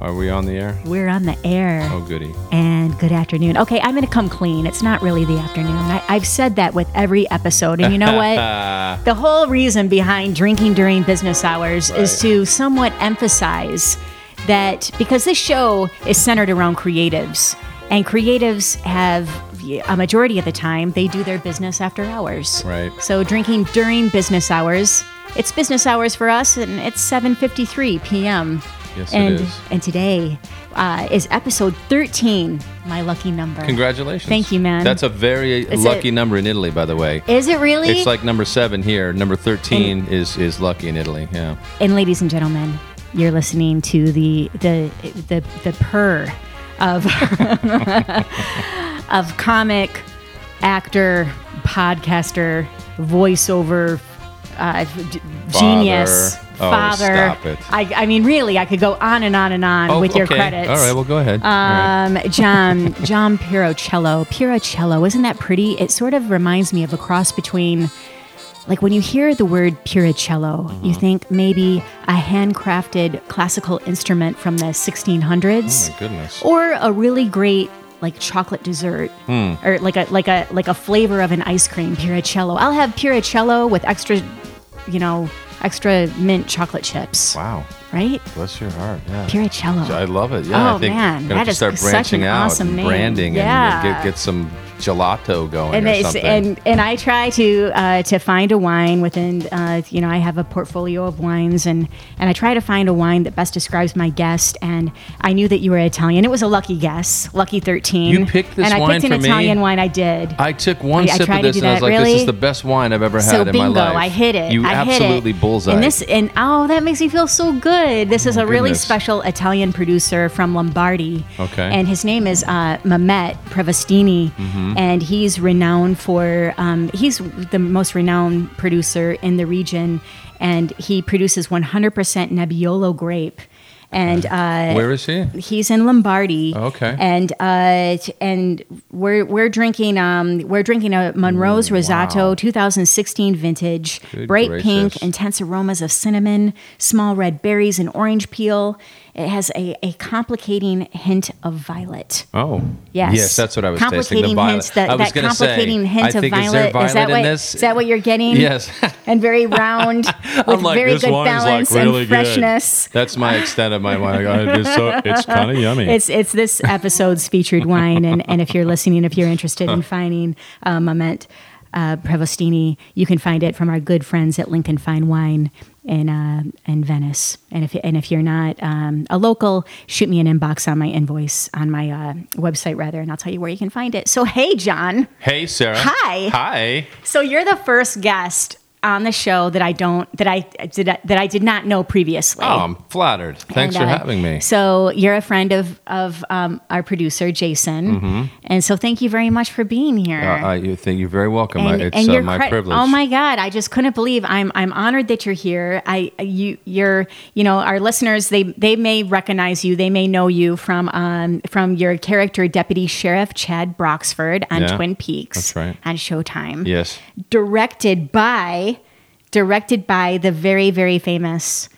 Are we on the air? We're on the air. Oh, goody. And good afternoon. Okay, I'm going to come clean. It's not really the afternoon. I, I've said that with every episode. And you know what? the whole reason behind drinking during business hours is to somewhat emphasize that because this show is centered around creatives, and creatives have a majority of the time they do their business after hours. Right. So drinking during business hours, it's business hours for us, and it's 7:53 p.m. Yes, it and is. and today uh, is episode 13, my lucky number. Congratulations. Thank you, man. That's a very Is lucky it- number in Italy, by the way. Is it really? It's like number seven here. Number 13 is, is lucky in Italy. Yeah. and ladies and gentlemen, you're listening to the the the the purr of of comic actor, podcaster, voiceover uh, d- genius, Oh, father. stop it. I, I mean, really, I could go on and on and on Oh, with your okay. credits. All right, well, go ahead. All right. Um, John John Pirruccello. Pirruccello, isn't that pretty? It sort of reminds me of a cross between like when you hear the word Pirruccello, Mm-hmm. you think maybe a handcrafted classical instrument from the 1600s Oh, my goodness. or a really great like chocolate dessert Hmm. or like a like a like a flavor of an ice cream Pirruccello. I'll have Piricello with extra you know, extra mint chocolate chips, Wow. right? Bless your heart. Yeah. Pirruccello. I love it. Yeah, Oh, I think man, that to is start such an out awesome name. branding Yeah. and get, get some gelato going and or something. and and I try to uh, to find a wine within uh, you know I have a portfolio of wines and and I try to find a wine that best describes my guest and I knew that you were Italian. It was a lucky guess, lucky thirteen. You picked this and I picked an for me? Italian wine. I did. I took one I- I sip tried of this and I was like, this is the best wine I've ever had so in my life. I hit it. You I hit absolutely it. bullseye. And this and oh, that makes me feel so good. This is Oh, a really special Italian producer from Lombardy. Okay. And his name is uh, Mamete Prevostini, Mm-hmm. And he's renowned for um, he's the most renowned producer in the region, and he produces 100% Nebbiolo grape. And uh, Where is he? He's in Lombardy. Okay. And uh, and we're we're drinking um we're drinking a Monroe's Rosato 2016 vintage, Good bright gracious. pink, intense aromas of cinnamon, small red berries, and orange peel. It has a, a complicating hint of violet. Oh. Yes. Yes, that's what I was tasting. complicating The violet. hints, that, I was that gonna say, complicating hint I of think, violet. Is, violet that in what this? is that what you're getting? Yes. and very round with like, very good balance like really and freshness. Good. That's my extent of my wine. It's, so, it's kind of yummy. It's it's this episode's featured wine, and, and if you're listening, if you're interested in finding uh, Mamete uh, Prevostini, you can find it from our good friends at Lincoln Fine Wine in uh, in Venice. And if and if you're not um, a local, shoot me an inbox on my invoice on my uh, website rather, and I'll tell you where you can find it. So hey, John. hey, Sarah. Hi. Hi. So you're the first guest on the show that I don't that I did that I did not know previously. Oh, I'm flattered. Thanks And, for uh, having me. So you're a friend of of um, our producer Jason, and so thank you very much for being here. Mm-hmm. Uh, I, you think you're very welcome. I- it's and uh, my cre- privilege. Oh my God! I just couldn't believe. I'm I'm honored that you're here. I you you're you know our listeners they they may recognize you. They may know you from um from your character Deputy Sheriff Chad Broxford on Yeah, Twin Peaks. that's right. On Showtime. Yes. Directed by directed by the very very famous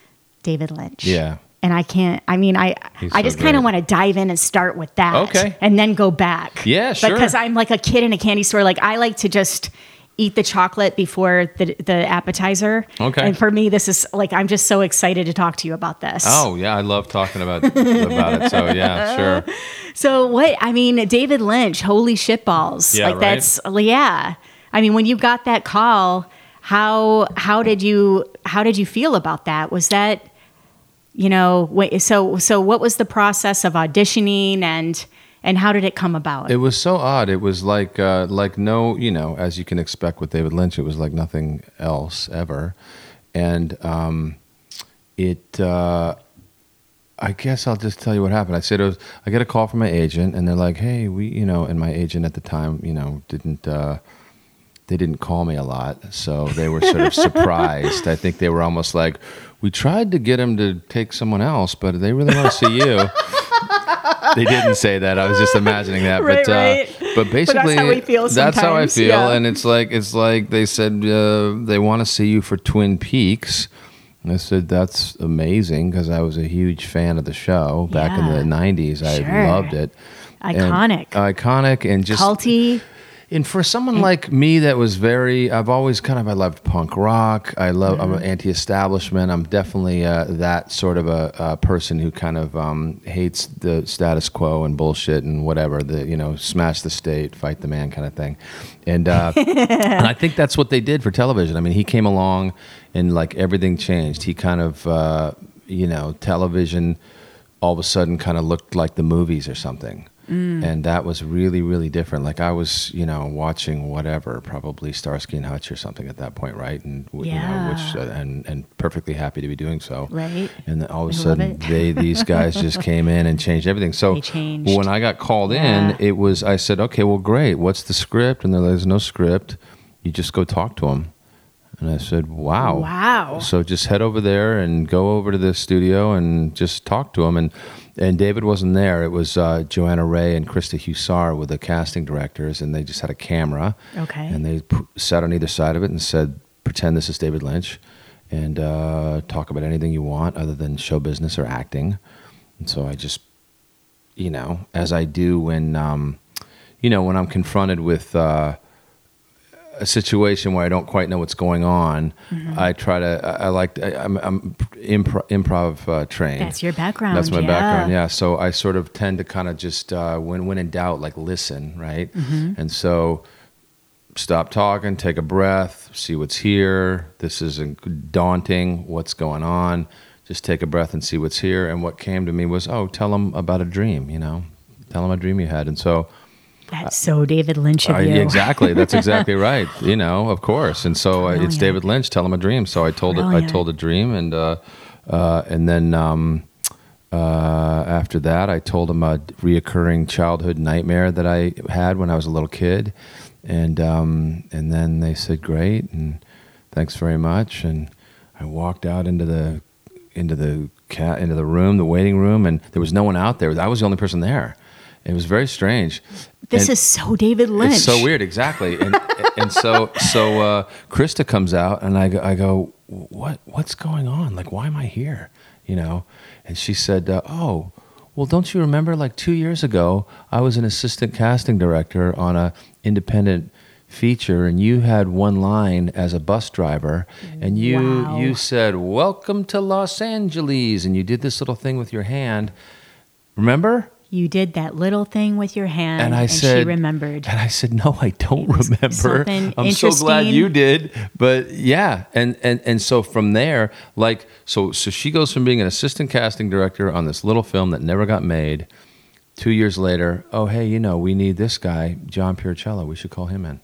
David Lynch. Yeah. And I can't. I mean, I He's I so just kind of want to dive in and start with that. Okay. And then go back. Yeah, sure. Because I'm like a kid in a candy store. Like I like to just eat the chocolate before the the appetizer. Okay. And for me, this is like I'm just so excited to talk to you about this. Oh yeah, I love talking about about it. So yeah, sure. So what? I mean, David Lynch. Holy shitballs! Yeah, like right? that's yeah. I mean, when you got that call, how how did you how did you feel about that? Was that you know so so what was the process of auditioning and and how did it come about? It was so odd. It was like uh, like no, you know, as you can expect with David Lynch, it was like nothing else ever, and um, it. Uh, I guess I'll just tell you what happened. I said was. I get a call from my agent, and they're like, "Hey, we, you know," and my agent at the time, you know, didn't. Uh, they didn't call me a lot, so they were sort of surprised. I think they were almost like, "We tried to get him to take someone else, but they really want to see you." they didn't say that. I was just imagining that. Right, but uh, right. but basically, how we feel that's how I feel. yeah. And it's like it's like they said uh, they want to see you for Twin Peaks. I said, that's amazing because I was a huge fan of the show back in the 90s. I loved it. And- Iconic. iconic and just Culty. And for someone like me that was very I've always kind of I loved punk rock. I love I'm Mm-hmm. anti-establishment. I'm definitely uh, that sort of a, a person who kind of um, hates the status quo and bullshit and whatever the you know smash the state, fight the man kind of thing. And uh, and I think that's what they did for television. I mean, he came along and like everything changed. He kind of uh, you know television all of a sudden kind of looked like the movies or something. Mm. And that was really, really different. Like I was, you know, watching whatever, probably Starsky and Hutch or something at that point, right? And w- you know, which Yeah. uh, and and perfectly happy to be doing so. Right. And then all of a I sudden, they these guys just came in and changed everything. So when I got called Yeah. in, it was I said, okay, well, great. What's the script? And they're like, there's no script. You just go talk to them. And I said, wow. Wow. So just head over there and go over to the studio and just talk to him. And and David wasn't there. It was uh, Johanna Ray and Krista Husar were the casting directors, and they just had a camera. Okay. And they sat on either side of it and said, "Pretend this is David Lynch, and uh, talk about anything you want other than show business or acting." And so I just, you know, as I do when, um, you know, when I'm confronted with. Uh, a situation where I don't quite know what's going on, Mm-hmm. I try to. I, I like. I, I'm, I'm improv, improv uh, trained. That's your background. That's my yeah. background. Yeah. So I sort of tend to kind of just uh, when when in doubt, like listen, right? Mm-hmm. And so stop talking, take a breath, see what's here. This is daunting. What's going on? Just take a breath and see what's here. And what came to me was, oh, tell them about a dream. You know, tell them a dream you had. And so. That's so David Lynch of you. exactly. That's exactly right. You know, of course. And so uh, it's David Lynch. Tell him a dream. So I told it. I told a dream, and uh, uh, and then um, uh, after that, I told him a reoccurring childhood nightmare that I had when I was a little kid, and um, and then they said great and thanks very much, and I walked out into the into the cat into the room, the waiting room, and there was no one out there. I was the only person there. It was very strange. This And- is so David Lynch. it's so weird, exactly. And and so so uh, Krista comes out, and I go, I go, what what's going on? Like, why am I here? You know? And she said, uh, oh. Well, don't you remember? Like two years ago, I was an assistant casting director on a independent feature, and you had one line as a bus driver, and you Wow. you said, "Welcome to Los Angeles," and you did this little thing with your hand. Remember? You did that little thing with your hand, And I she said, remembered. And I said, no, I don't remember. something I'm so glad you did. But yeah, and and and so from there, like, so so she goes from being an assistant casting director on this little film that never got made. Two years later, oh hey, you know, we need this guy, John Pirruccello. We should call him in.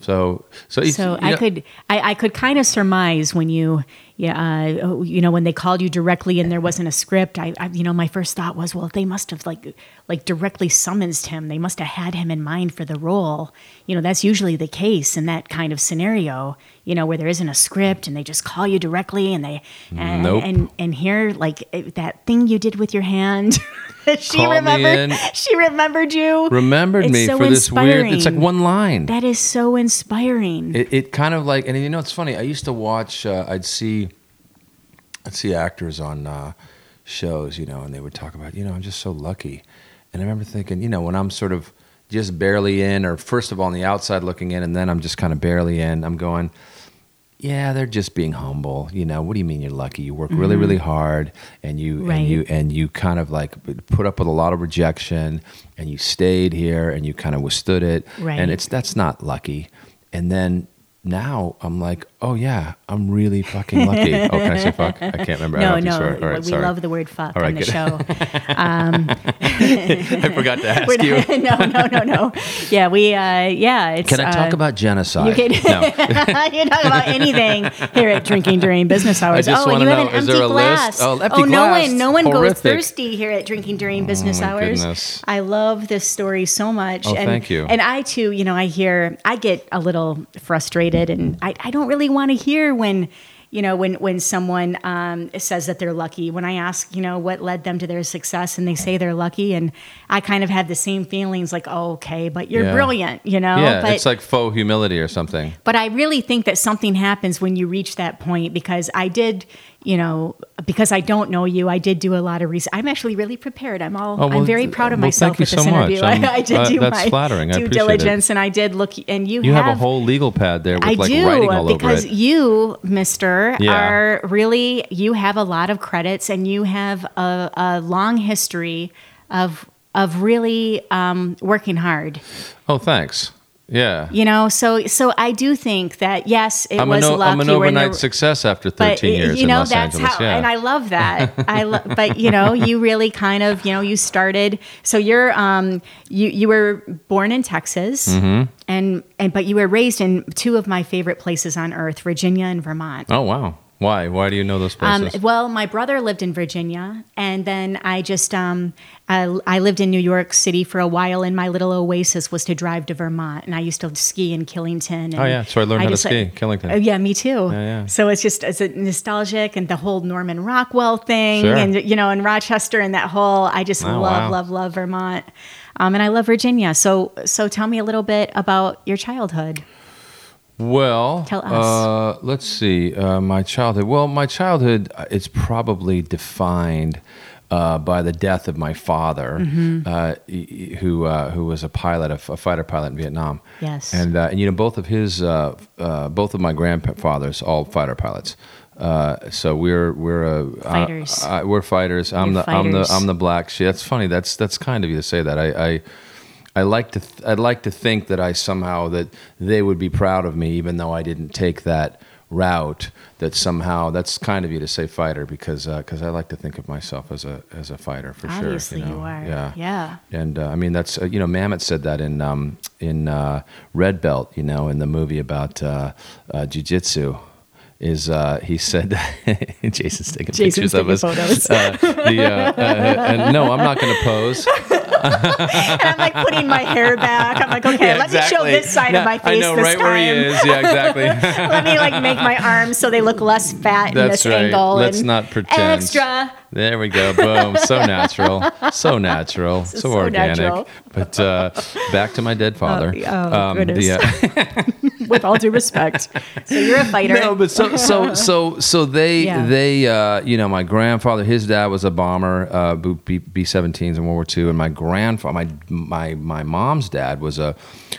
So so So I know- could I, I could kind of surmise when you yeah uh, you know when they called you directly and there wasn't a script I, I you know my first thought was well they must have like like directly summoned him. They must have had him in mind for the role. You know that's usually the case in that kind of scenario you know where there isn't a script and they just call you directly and they and Nope. and, and here like that thing you did with your hand she Called me remembered she remembered you remembered It's me so for this weird. It's like one line. that is so inspiring It, it kind of like, and you know, it's funny. I used to watch. Uh, I'd see, I'd see actors on uh, shows, you know, and they would talk about, you know, I'm just so lucky. And I remember thinking, you know, when I'm sort of just barely in, or first of all on the outside looking in, and then I'm just kind of barely in. I'm going, yeah, they're just being humble. You know, what do you mean you're lucky? You work really, really hard, and you Mm-hmm. Right. and you and you kind of like put up with a lot of rejection, and you stayed here, and you kind of withstood it. Right. And it's that's not lucky. And then now I'm like, oh yeah, I'm really fucking lucky. oh, can I say fuck? I can't remember. No, don't know if you no. All right, we sorry. love the word fuck All right, on the good. show. I forgot to ask you. no, no, no, no. Yeah, we, uh, yeah, it's. Can I talk uh, about genocide? You can, no. you talk about anything here at Drinking During Business Hours. I just oh, you have an empty glass. Oh, empty no glass. one, no one goes thirsty here at Drinking During Business my Hours. goodness. I love this story so much. Oh, and, thank you. And I too, you know, I hear, I get a little frustrated, and I, I don't really want to hear when you know, when when someone um, says that they're lucky, when I ask, you know, what led them to their success, and they say they're lucky, and I kind of have the same feelings, like, oh, okay, but you're Yeah. brilliant, you know. yeah, but, it's like faux humility or something. but I really think that something happens when you reach that point because I did, you know, because I don't know you, I did do a lot of research. I'm actually really prepared. I'm all, Oh, well, I'm very proud of well, myself thank you with this so much. interview. I, I did uh, do that's my flattering. I due appreciate it. diligence, and I did look. And you, You have, a whole legal pad there with I like do writing all because over it. you, Mister, Yeah. are really you have a lot of credits and you have a, a long history of of really um, working hard. oh, thanks. Yeah. You know, so so I do think that yes, it I'm was an, o- luck. I'm an were the- overnight success after but 13 years you in know Los that's Angeles. how, yeah. and I love that. I lo- but you know, you really kind of you know you started. So you're um you you were born in Texas, Mm-hmm. and and but you were raised in two of my favorite places on earth, Virginia and Vermont. oh, wow. Why? Why do you know those Um, places? well, my brother lived in Virginia, and then I just um, I, I lived in New York City for a while, and my little oasis was to drive to Vermont, and I used to ski in Killington. And Oh, yeah. So I learned how to ski, Killington. Oh, yeah, me too. Yeah, yeah. So it's just it's nostalgic, and the whole Norman Rockwell thing, Sure. and you know, in Rochester, and that whole I just Oh, love, wow. love, love Vermont, um, and I love Virginia. So so tell me a little bit about your childhood. Well, Tell us. Uh, let's see. Uh, my childhood. Well, my childhood. uh, It's probably defined uh, by the death of my father, Mm-hmm. uh, who uh, who was a pilot, a fighter pilot in Vietnam. Yes. And uh, and you know both of his, uh, uh, both of my grandfathers, all fighter pilots. Uh, so we're we're uh, Fighters. Uh, uh, we're fighters. I'm You're the I'm the. I'm the black sheep. That's funny. That's that's kind of you to say that. I. I I like to. Th- I'd like to think that I somehow that they would be proud of me, even though I didn't take that route. That somehow that's kind of you to say fighter because because I like to think of myself as a as a fighter for Obviously, sure. you, know? are. Yeah. Yeah. And uh, I mean that's uh, you know Mamet said that in um, in uh, Red Belt, you know, in the movie about uh, uh, jujitsu. Is uh, he said Jason's taking Jason's pictures of us? photos. Uh, the, uh, uh, and no, I'm not going to pose. and I'm like putting my hair back. I'm like, okay, Yeah, let me show this side Yeah, of my face I know this right time. where he is. Yeah, exactly. let me like make my arms so they look less fat in this right. angle. Let's and not pretend. Extra. There we go. Boom. So natural. So natural. So, so organic. natural. But uh, back to my dead father. oh, goodness. the, uh, With all due respect. So you're a fighter. no, but so so so so they Yeah. they uh, you know my grandfather his dad was a bomber uh, B B seventeens in World War II and my grandfather my my my mom's dad was a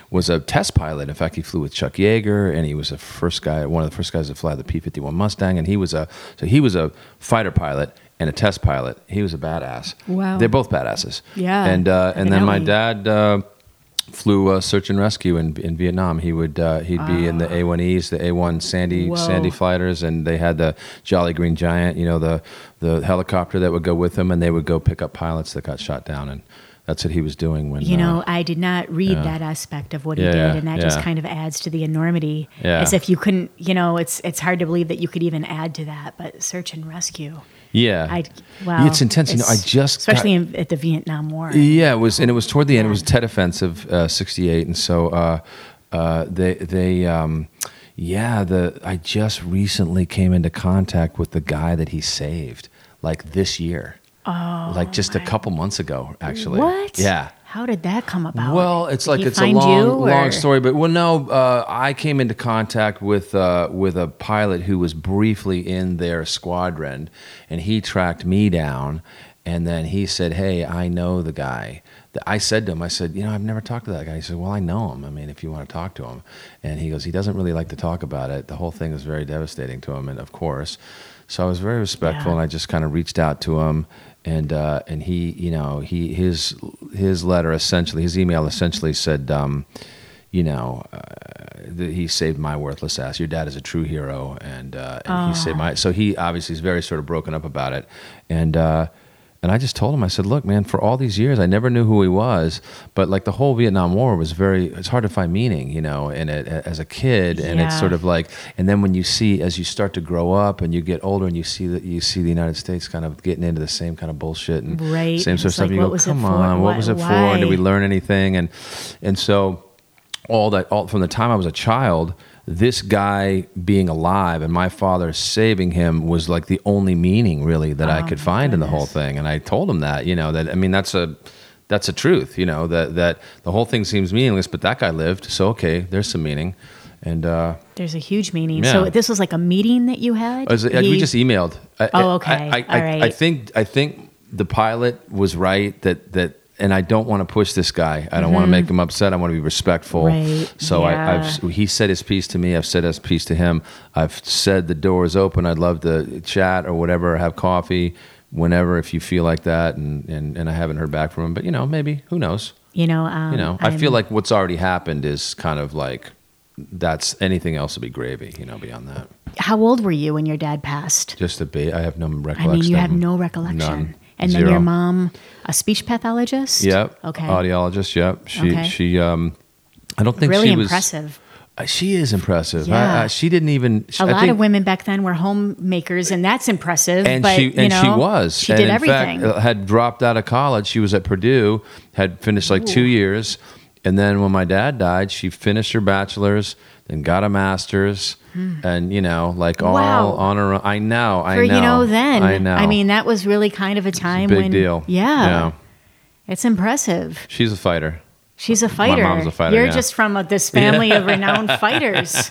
was a test pilot. In fact, he flew with Chuck Yeager and he was the first guy one of the first guys to fly the P fifty one Mustang and he was a so he was a fighter pilot. And a test pilot. He was a badass. Wow. They're both badasses. Yeah, And uh, and then my dad uh, flew uh, search and rescue in in Vietnam. He would uh, he'd be in the A1Es, the A1 Sandy Ah. Whoa. Sandy fighters, and they had the Jolly Green Giant, you know, the the helicopter that would go with them, and they would go pick up pilots that got shot down, and that's what he was doing when You uh, know, I did not read yeah. that aspect of what Yeah, he did, and that just kind of adds to the enormity. Yeah. As if you couldn't, you know, it's it's hard to believe that you could even add to that. But search and rescue, yeah, I wow, it's intense. you know, I it's- just got- especially in, at the Vietnam War. Yeah, it was, and it was toward the end. It was Tet Offensive, uh, '68, and so uh, uh, they they um, yeah, the I just recently came into contact with the guy that he saved, like this year, oh, like just a couple months ago, actually. What? Yeah. How did that come about? Well, it's Did like it's a long, long story, but well, no, uh, I came into contact with uh, with a pilot who was briefly in their squadron, and he tracked me down, and then he said, "Hey, I know the guy." I said to him, "I said, you know, I've never talked to that guy." He said, "Well, I know him. I mean, if you want to talk to him," and he goes, "He doesn't really like to talk about it. The whole thing is very devastating to him, and of course." So I was very respectful, Yeah. and I just kind of reached out to him, and uh, and he, you know, he his his letter essentially, his email essentially said, um, you know, uh, that he saved my worthless ass. Your dad is a true hero, and uh, and he saved my. So he obviously is very sort of broken up about it, and. And I just told him, I said, look, man, for all these years, I never knew who he was, but like the whole Vietnam War was very, it's hard to find meaning, you know, in it as a kid. And it's sort of like, and then when you see, as you start to grow up and you get older and you see that you see the United States kind of getting into the same kind of bullshit and Right. same sort of It's stuff, like, you what go, come on, what Why- was it for? And did we learn anything? And, and so all that, all from the time I was a child, this guy being alive and my father saving him was like the only meaning really that I Oh, could my find in the whole thing. And I told him that, you know, that I mean that's a that's a truth, you know, that that the whole thing seems meaningless, but that guy lived, so okay, there's some meaning. And uh There's a huge meaning. Yeah. So this was like a meeting that you had. Was, like, we just emailed. I, Oh, okay. I, I, All right. I think I think the pilot was right that that, and I don't want to push this guy. I don't want to make him upset. I want to be respectful. Mm-hmm. Right. So Yeah. I, I've he said his piece to me. I've said his piece to him. I've said the door is open. I'd love to chat or whatever, have coffee whenever if you feel like that. And and, and I haven't heard back from him. But you know, maybe who knows? you know, um, You know, I feel like what's already happened is kind of like that's anything else would be gravy. You know, beyond that. How old were you when your dad passed? Just a bit. I have no recollection. I mean, you have no recollection. None. And then Zero. your mom, a speech pathologist. Yep. Okay. Audiologist. Yep. She. Okay. She. Um. I don't think really she was. impressive. Uh, She is impressive. Yeah. I, I, she didn't even. She, a lot think- of women back then were homemakers, and that's impressive. And but, she you and she was. She and did in everything. Fact, uh, had dropped out of college. She was at Purdue. Had finished like two years, and then when my dad died, she finished her bachelor's, then got a master's, and you know, like all. Wow. on her own. I know. I For know. you know, then I know. I mean, that was really kind of a time big when deal. Yeah, Yeah. it's impressive. She's a fighter. She's a fighter. My mom's a fighter, You're yeah. just from a, this family of renowned fighters.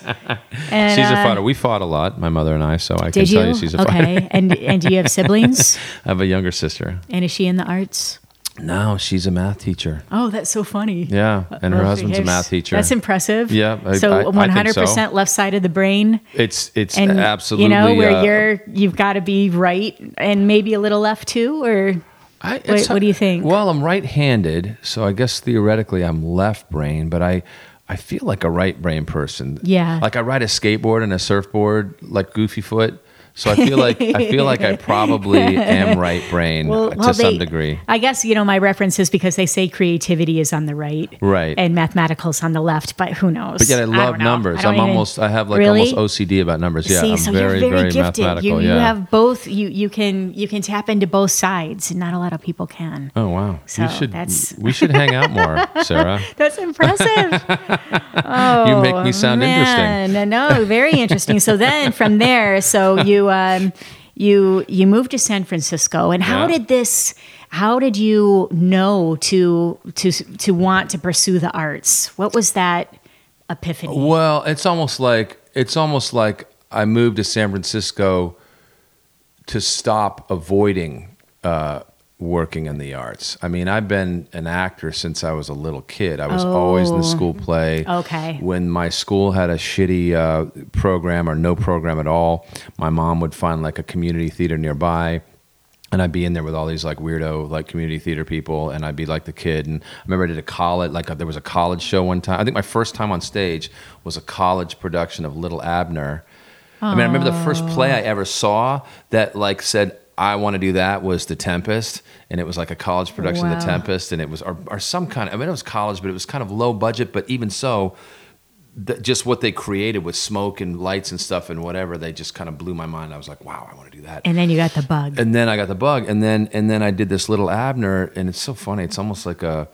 And, She's a uh, fighter. We fought a lot, my mother and I. So I can Did tell you? you she's a okay. fighter. Okay. and and do you have siblings? I have a younger sister. And is she in the arts? No, she's a math teacher. Oh, that's so funny. Yeah, and her Well, husband's a math teacher. That's impressive. Yeah, I- so one hundred percent left side of the brain, It's it's and absolutely. you know where uh, you're you've got to be right and maybe a little left too, or I, it's- what do you think? Well, I'm right-handed, so I guess theoretically I'm left brain, but I I feel like a right brain person. Yeah. Like I ride a skateboard and a surfboard like Goofy Foot. So I feel like I feel like I probably am right brain Well- to well, some they- degree. I guess you know my reference is because they say creativity is on the right, Right. and mathematicals on the left. But who knows? But yet I love know. numbers. I I'm even- almost I have like Really? almost OCD about numbers. Yeah, See, I'm so very you're very, gifted. mathematical. You, you have both. You you can you can tap into both sides, and not a lot of people can. Oh wow! So you should that's- we should hang out more, Sarah. That's impressive. oh, You make me oh, sound man. interesting. No, very interesting. So then from there, so you um, you you moved to San Francisco, and how Yeah. did this? How did you know to to to want to pursue the arts? What was that epiphany? Well, it's almost like it's almost like I moved to San Francisco to stop avoiding uh, working in the arts. I mean, I've been an actor since I was a little kid. I was always in the Oh. school play. Okay. When my school had a shitty uh, program or no program at all, my mom would find like a community theater nearby and I'd be in there with all these like weirdo like community theater people, and I'd be like the kid. And I remember I did a college like there was a college show one time. I think my first time on stage was a college production of Little Abner. I mean, I remember the first play I ever saw that like said I want to do that was The Tempest, and it was like a college production of The Tempest, and it was or, or some kind of I mean it was college, but it was kind of low budget. But even so, th- just what they created with smoke and lights and stuff and whatever, they just kind of blew my mind. I was like, wow, I want to do that and then you got the bug. and then I got the bug, and then and then I did this little Abner, and it's so funny. It's almost like a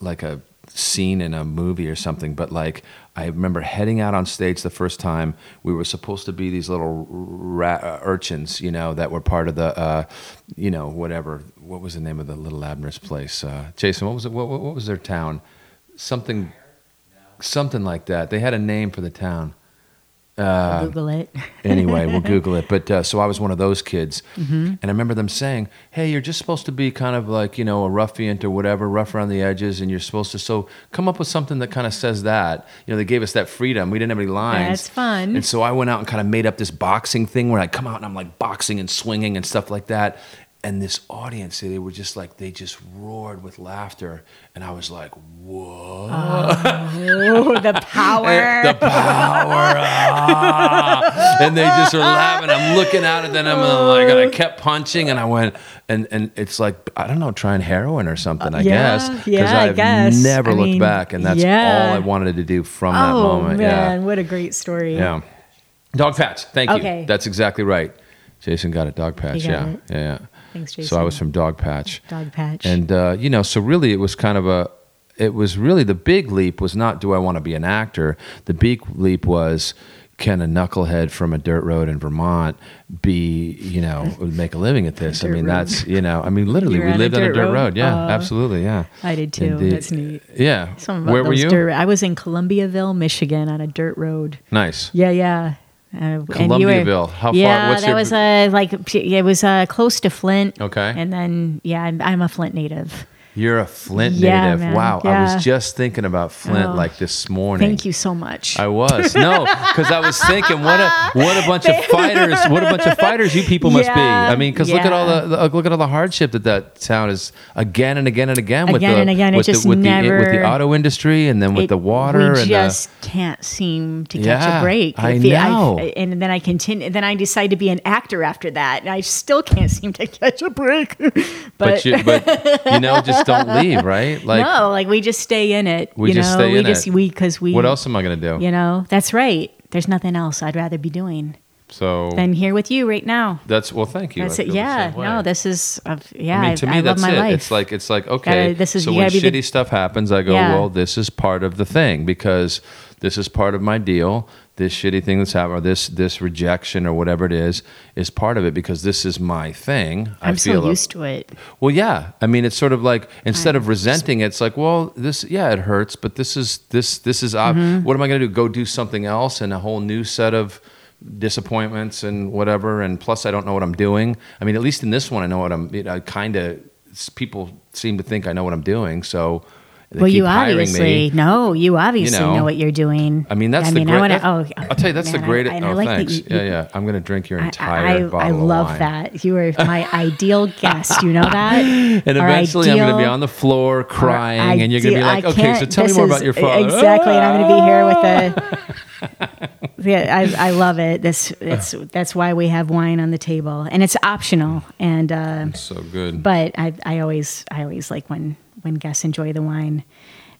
like a scene in a movie or something. But like I remember heading out on stage the first time. We were supposed to be these little ra- uh, urchins, you know, that were part of the, uh, you know, whatever. What was the name of the little Abner's place? Uh, Jason, what was it? What, what, what was their town? Something, something like that. They had a name for the town. Uh, Google it. anyway, we'll Google it. But uh, so I was one of those kids, Mm-hmm. and I remember them saying, "Hey, you're just supposed to be kind of like you know a ruffian or whatever, rough around the edges, and you're supposed to so come up with something that kind of says that." You know, they gave us that freedom. We didn't have any lines. That's fun. And so I went out and kind of made up this boxing thing where I come out and I'm like boxing and swinging and stuff like that. And this audience, they were just like they just roared with laughter, and I was like, "Whoa!" Oh, the power. the power. ah. and they just were laughing. I'm looking out at them and I'm like, and I kept punching and I went, and, and it's like, I don't know, trying heroin or something, I yeah, guess. Because yeah, I I've guess. never I looked mean, back. And that's yeah. all I wanted to do from that oh moment. man, what a great story. Yeah. Yeah. Dog patch. Thank Okay. you. That's exactly right. Jason got it. Dog patch. Yeah. it. Yeah. Thanks, So I was from Dog Patch. Dog patch. And uh, you know, so really, it was kind of a. it was really the big leap was not do I want to be an actor. The big leap was can a knucklehead from a dirt road in Vermont be, you know, make a living at this? I mean, road. that's, you know, I mean, literally, we on a lived on a dirt road? road. Yeah, Aw. absolutely. Yeah. I did too. Indeed. That's neat. Yeah. Some of Where were you? dirt- I was in Columbiaville, Michigan, on a dirt road. Nice. Yeah, yeah. Uh, and you were- Columbiaville. How far- Yeah, that your- was uh, like it was uh, close to Flint. Okay. And then yeah, I'm, I'm a Flint native. You're a Flint Yeah, native. man. Wow. I was just thinking about Flint Oh. like this oh, morning. Thank you so much. I was no, because I was thinking, what a what a bunch of fighters, what a bunch of fighters you people must be. I mean, because look at all the, the look at all the hardship that that town is again and again and again with the and again, with the, with the with the auto industry and then with It- the water we and just can't seem to catch Yeah, a break. I If it- know. and then I continue. Then I decide to be an actor after that, and I still can't seem to catch a break. but but you but you know just don't leave, right? Like no, like we just stay in it. We you just know? stay we in just, it. We because we. what else am I gonna do? You know, that's right. There's nothing else I'd rather be doing So than here with you right now. that's well, thank you. That's it. Yeah. No, this is. Uh, yeah. I mean, to me, I that's my it. life. It's like it's like okay. Gotta- this is- so when shitty the- stuff happens, I go, Yeah. well, this is part of the thing because this is part of my deal. This shitty thing that's happening, or this this rejection or whatever it is, is part of it because this is my thing. I I'm so used to it. well, yeah. I mean, it's sort of like instead of resenting it, it's like, well, this, yeah, it hurts, but this is this this is. Mm-hmm. What am I going to do? Go do something else and a whole new set of disappointments and whatever. And plus, I don't know what I'm doing. I mean, at least in this one, I know what I'm. You know, kind of people seem to think I know what I'm doing, so. Well, you obviously me. no. You obviously know. know, what you're doing. I mean, that's I the mean, great. I wanna, that- oh, I'll tell you, that's man, the I- greatest. and I Oh, like thanks. you- yeah, yeah. I'm going to drink your entire I, bottle I love that. You are my ideal guest. You know that? And Our eventually, I'm going to be on the floor crying, our and you're going to be like, "Okay, so tell me more is- about your father." Exactly, and I'm going to be here with the. yeah, I, I love it. This it's that's why we have wine on the table, and it's optional. And uh, So good. but I I always I always like when when guests enjoy the wine.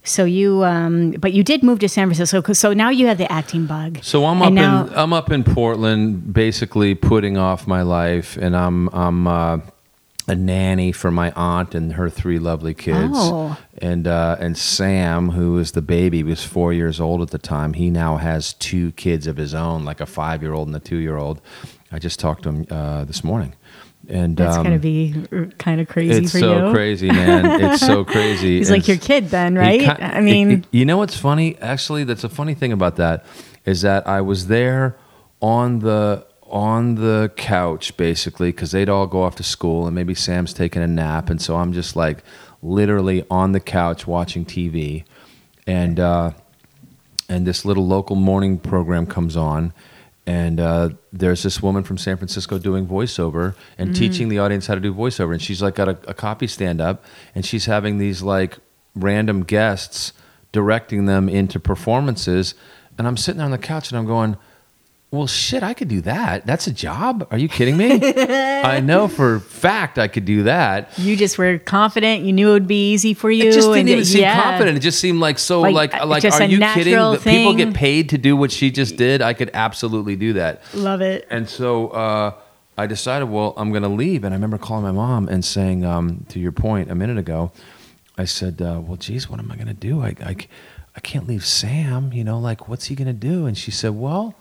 So you um, but you did move to San Francisco. So now you have the acting bug. So I'm up now- in I'm up in Portland, basically putting off my life, and I'm I'm uh, a nanny for my aunt and her three lovely kids. Oh. And uh, and Sam, who is the baby, was four years old at the time. He now has two kids of his own, like a five year old and a two year old. I just talked to him uh, this morning, and That's um, gonna be kind of crazy for you. it's so you. crazy, man. It's so crazy. He's And like your kid then, right? I mean, it- it- you know what's funny? Actually, that's a funny thing about that is that I was there on the on the couch basically because they'd all go off to school and maybe Sam's taking a nap, and so I'm just like literally on the couch watching TV, and uh, and this little local morning program comes on. And uh, there's this woman from San Francisco doing voiceover and teaching the audience how to do voiceover. And she's like got a, a copy stand up, and she's having these like random guests directing them into performances. And I'm sitting there on the couch and I'm going, well, shit, I could do that. That's a job. Are you kidding me? I know for a fact I could do that. you just were confident. You knew it would be easy for you. It just didn't even seem yeah. confident. It just seemed like so Like, like uh, like, are you kidding? That people get paid to do what she just did. I could absolutely do that. Love it. And so uh, I decided, well, I'm going to leave. And I remember calling my mom and saying, um, to your point a minute ago, I said, uh, well, geez, what am I going to do? I, I, I can't leave Sam. You know, like, what's he going to do? And she said, well,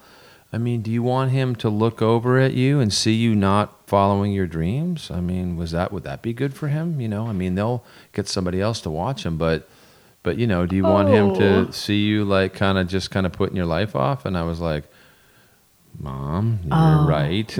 I mean, do you want him to look over at you and see you not following your dreams? I mean, was that would that be good for him? You know, I mean, they'll get somebody else to watch him, but but you know, do you want him Oh. to see you like kind of just kind of putting your life off? And I was like, Mom, you're Oh. right.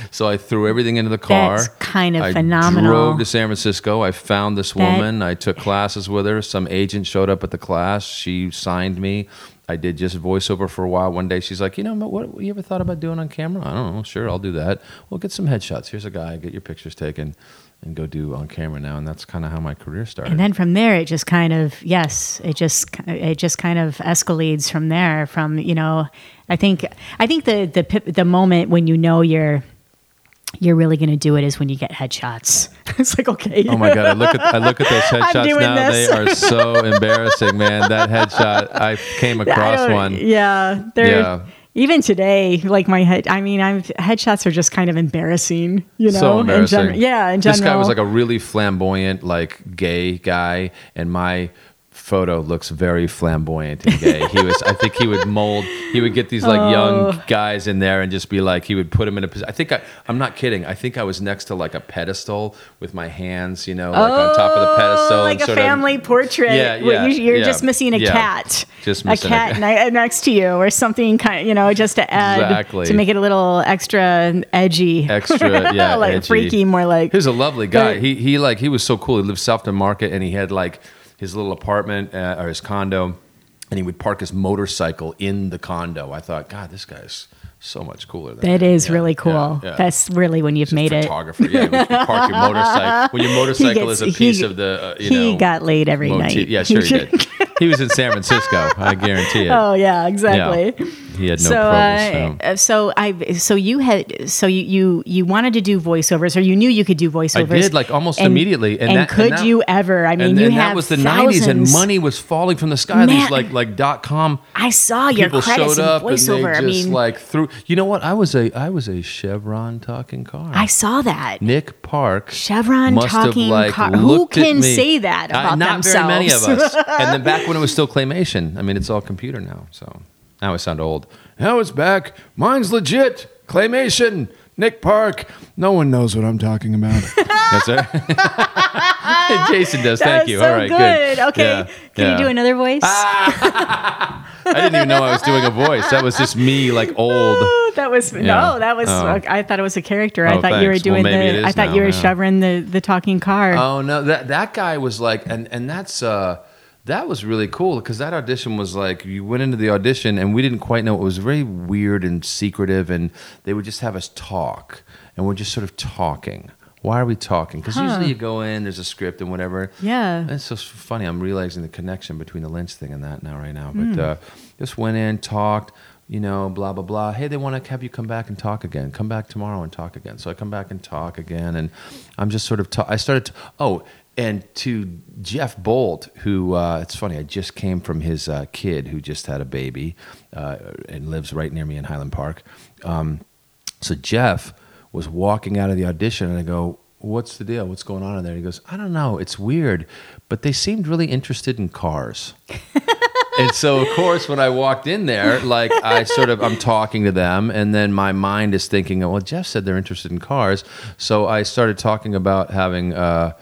so I threw everything into the car. That's kind of phenomenal. I phenomenal. drove to San Francisco. I found this That- woman. I took classes with her. Some agent showed up at the class. She signed me. I did just voiceover for a while. One day she's like, you know, what, what you ever thought about doing on camera? I don't know. Sure, I'll do that. Well, get some headshots. Here's a guy. Get your pictures taken and go do on camera now. And that's kind of how my career started. And then from there, it just kind of yes, it just it just kind of escalates from there. From you know, I think I think the the the moment when you know you're you're really going to do it is when you get headshots. it's like okay, Oh my god! I look at I look at those headshots now. this. They are so embarrassing, man. That headshot, I came across don't- one. Yeah, they're Yeah. even today. Like my head, I mean, I'm headshots are just kind of embarrassing. You know, so in embarrassing. gen- yeah, in general. this guy was like a really flamboyant, like gay guy, and my photo looks very flamboyant and gay. He was, I think he would mold, he would get these like Oh. young guys in there and just be like, he would put them in a position. I think I, I'm not kidding. I think I was next to like a pedestal with my hands, you know, like on top of the oh, pedestal. Oh, like and a sort of- family portrait. Yeah, yeah, you, you're yeah, just missing a yeah. cat. Just a missing a cat ne- uh, next to you, or something kind, you know, just to add Exactly. to make it a little extra edgy, extra, yeah, like edgy. freaky, more like. He was a lovely guy. But- he he like he was so cool. He lived south of Market, and he had like his little apartment uh, or his condo, and he would park his motorcycle in the condo. I thought, God, this guy's so much cooler. Than That me." is Yeah, really cool. yeah. That's really when you've Just made it. photographer. Yeah, when you park your motorcycle. When your motorcycle gets- is a he- piece of the, uh, you he know, got laid every motif. night. Yeah, sure he did. he was in San Francisco. I guarantee it. Oh yeah, exactly. Yeah. He had no so, problems. uh, so I, so you had, so you, you, you wanted to do voiceovers, or you knew you could do voiceovers. I did, like, almost And- immediately. And And, that- and could that- you ever? I mean, and, you and have that was the 90s, and money was falling from the sky. Man. These like like dot com I saw your people credits showed up and they voiceover. just I mean, like threw. You know what? I was a I was a Chevron talking car. I saw that. Nick Park Chevron must have, talking like, car. Who can say that Uh, about not themselves? very many of us. and then back when it was still claymation. I mean, it's all computer now. So now I sound old. Now it's back. Mine's legit. Claymation. Nick Park. No one knows what I'm talking about. That's it. Jason does. That Thank you. so All right. good. Okay, Yeah, can yeah. you do another voice? I didn't even know I was doing a voice. That was just me, like old. that was Yeah. no, that was. Oh. I thought it was a character. I Oh, thought you were thanks. Well, doing maybe the. I thought now, you were yeah. Chevron the the talking car. Oh no, that that guy was like, and and that's uh, that was really cool because that audition was like you went into the audition and we didn't quite know it was very weird and secretive, and they would just have us talk, and we're just sort of talking. Why are we talking? Because Huh. usually you go in, there's a script and whatever. Yeah. It's so funny. I'm realizing the connection between the Lynch thing and that now, right now. But uh, just went in, talked, you know, blah blah blah. Hey, they want to have you come back and talk again. Come back tomorrow and talk again. So I come back and talk again, and I'm just sort of. Ta- I started. To, oh, and to Jeff Bolt, who uh, it's funny. I just came from his uh, kid who just had a baby uh, and lives right near me in Highland Park. Um, so Jeff was walking out of the audition, and I go, "What's the deal? What's going on in there?" He goes, "I don't know. It's weird, but they seemed really interested in cars." and so, of course, when I walked in there, like I sort of, I'm talking to them, and then my mind is thinking, "Well, Jeff said they're interested in cars," so I started talking about having. Uh,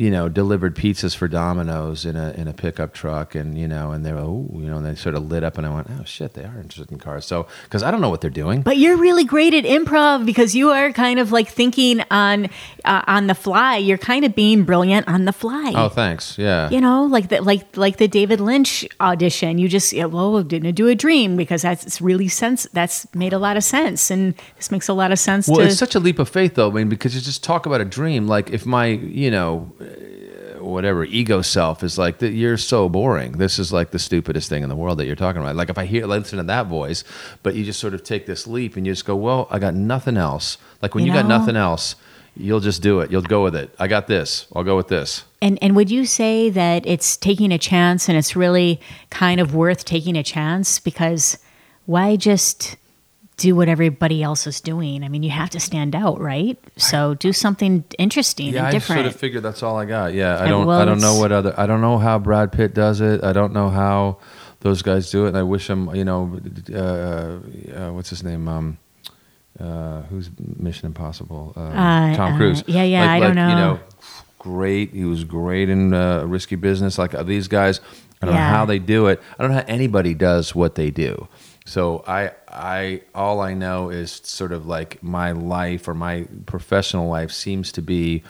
you know, delivered pizzas for Domino's in a in a pickup truck, and you know, and they were, oh, you know, and they sort of lit up, and I went, oh shit, they are interested in cars. So, because I don't know what they're doing. But you're really great at improv because you are kind of like thinking on uh, on the fly. You're kind of being brilliant on the fly. Oh, thanks. Yeah. You know, like the like like the David Lynch audition. You just yeah, well, didn't do a dream because that's really sense. That's made a lot of sense, and this makes a lot of sense. Well, to, it's such a leap of faith, though. I mean, because you just talk about a dream. Like if my, you know, Uh, whatever ego self is like, that you're so boring. This is like the stupidest thing in the world that you're talking about. Like if I hear, listen to that voice, but you just sort of take this leap and you just go, well, I got nothing else. Like when you, You got nothing else, you'll just do it. You'll go with it. I got this. I'll go with this. And and would you say that it's taking a chance and it's really kind of worth taking a chance because why just do what everybody else is doing? I mean, you have to stand out, right? So do something interesting Yeah, and different. I sort of figured that's all I got. Yeah, I And don't. well, I don't know what other. I don't know how Brad Pitt does it. I don't know how those guys do it. And I wish him. You know, uh, uh, what's his name? Um, uh, who's Mission Impossible? Uh, Uh, Tom uh, Cruise. yeah, yeah, I don't know. You know. great. He was great in uh, Risky Business. Like these guys, I don't Yeah. know how they do it. I don't know how anybody does what they do. So I, I, all I know is sort of like my life or my professional life seems to be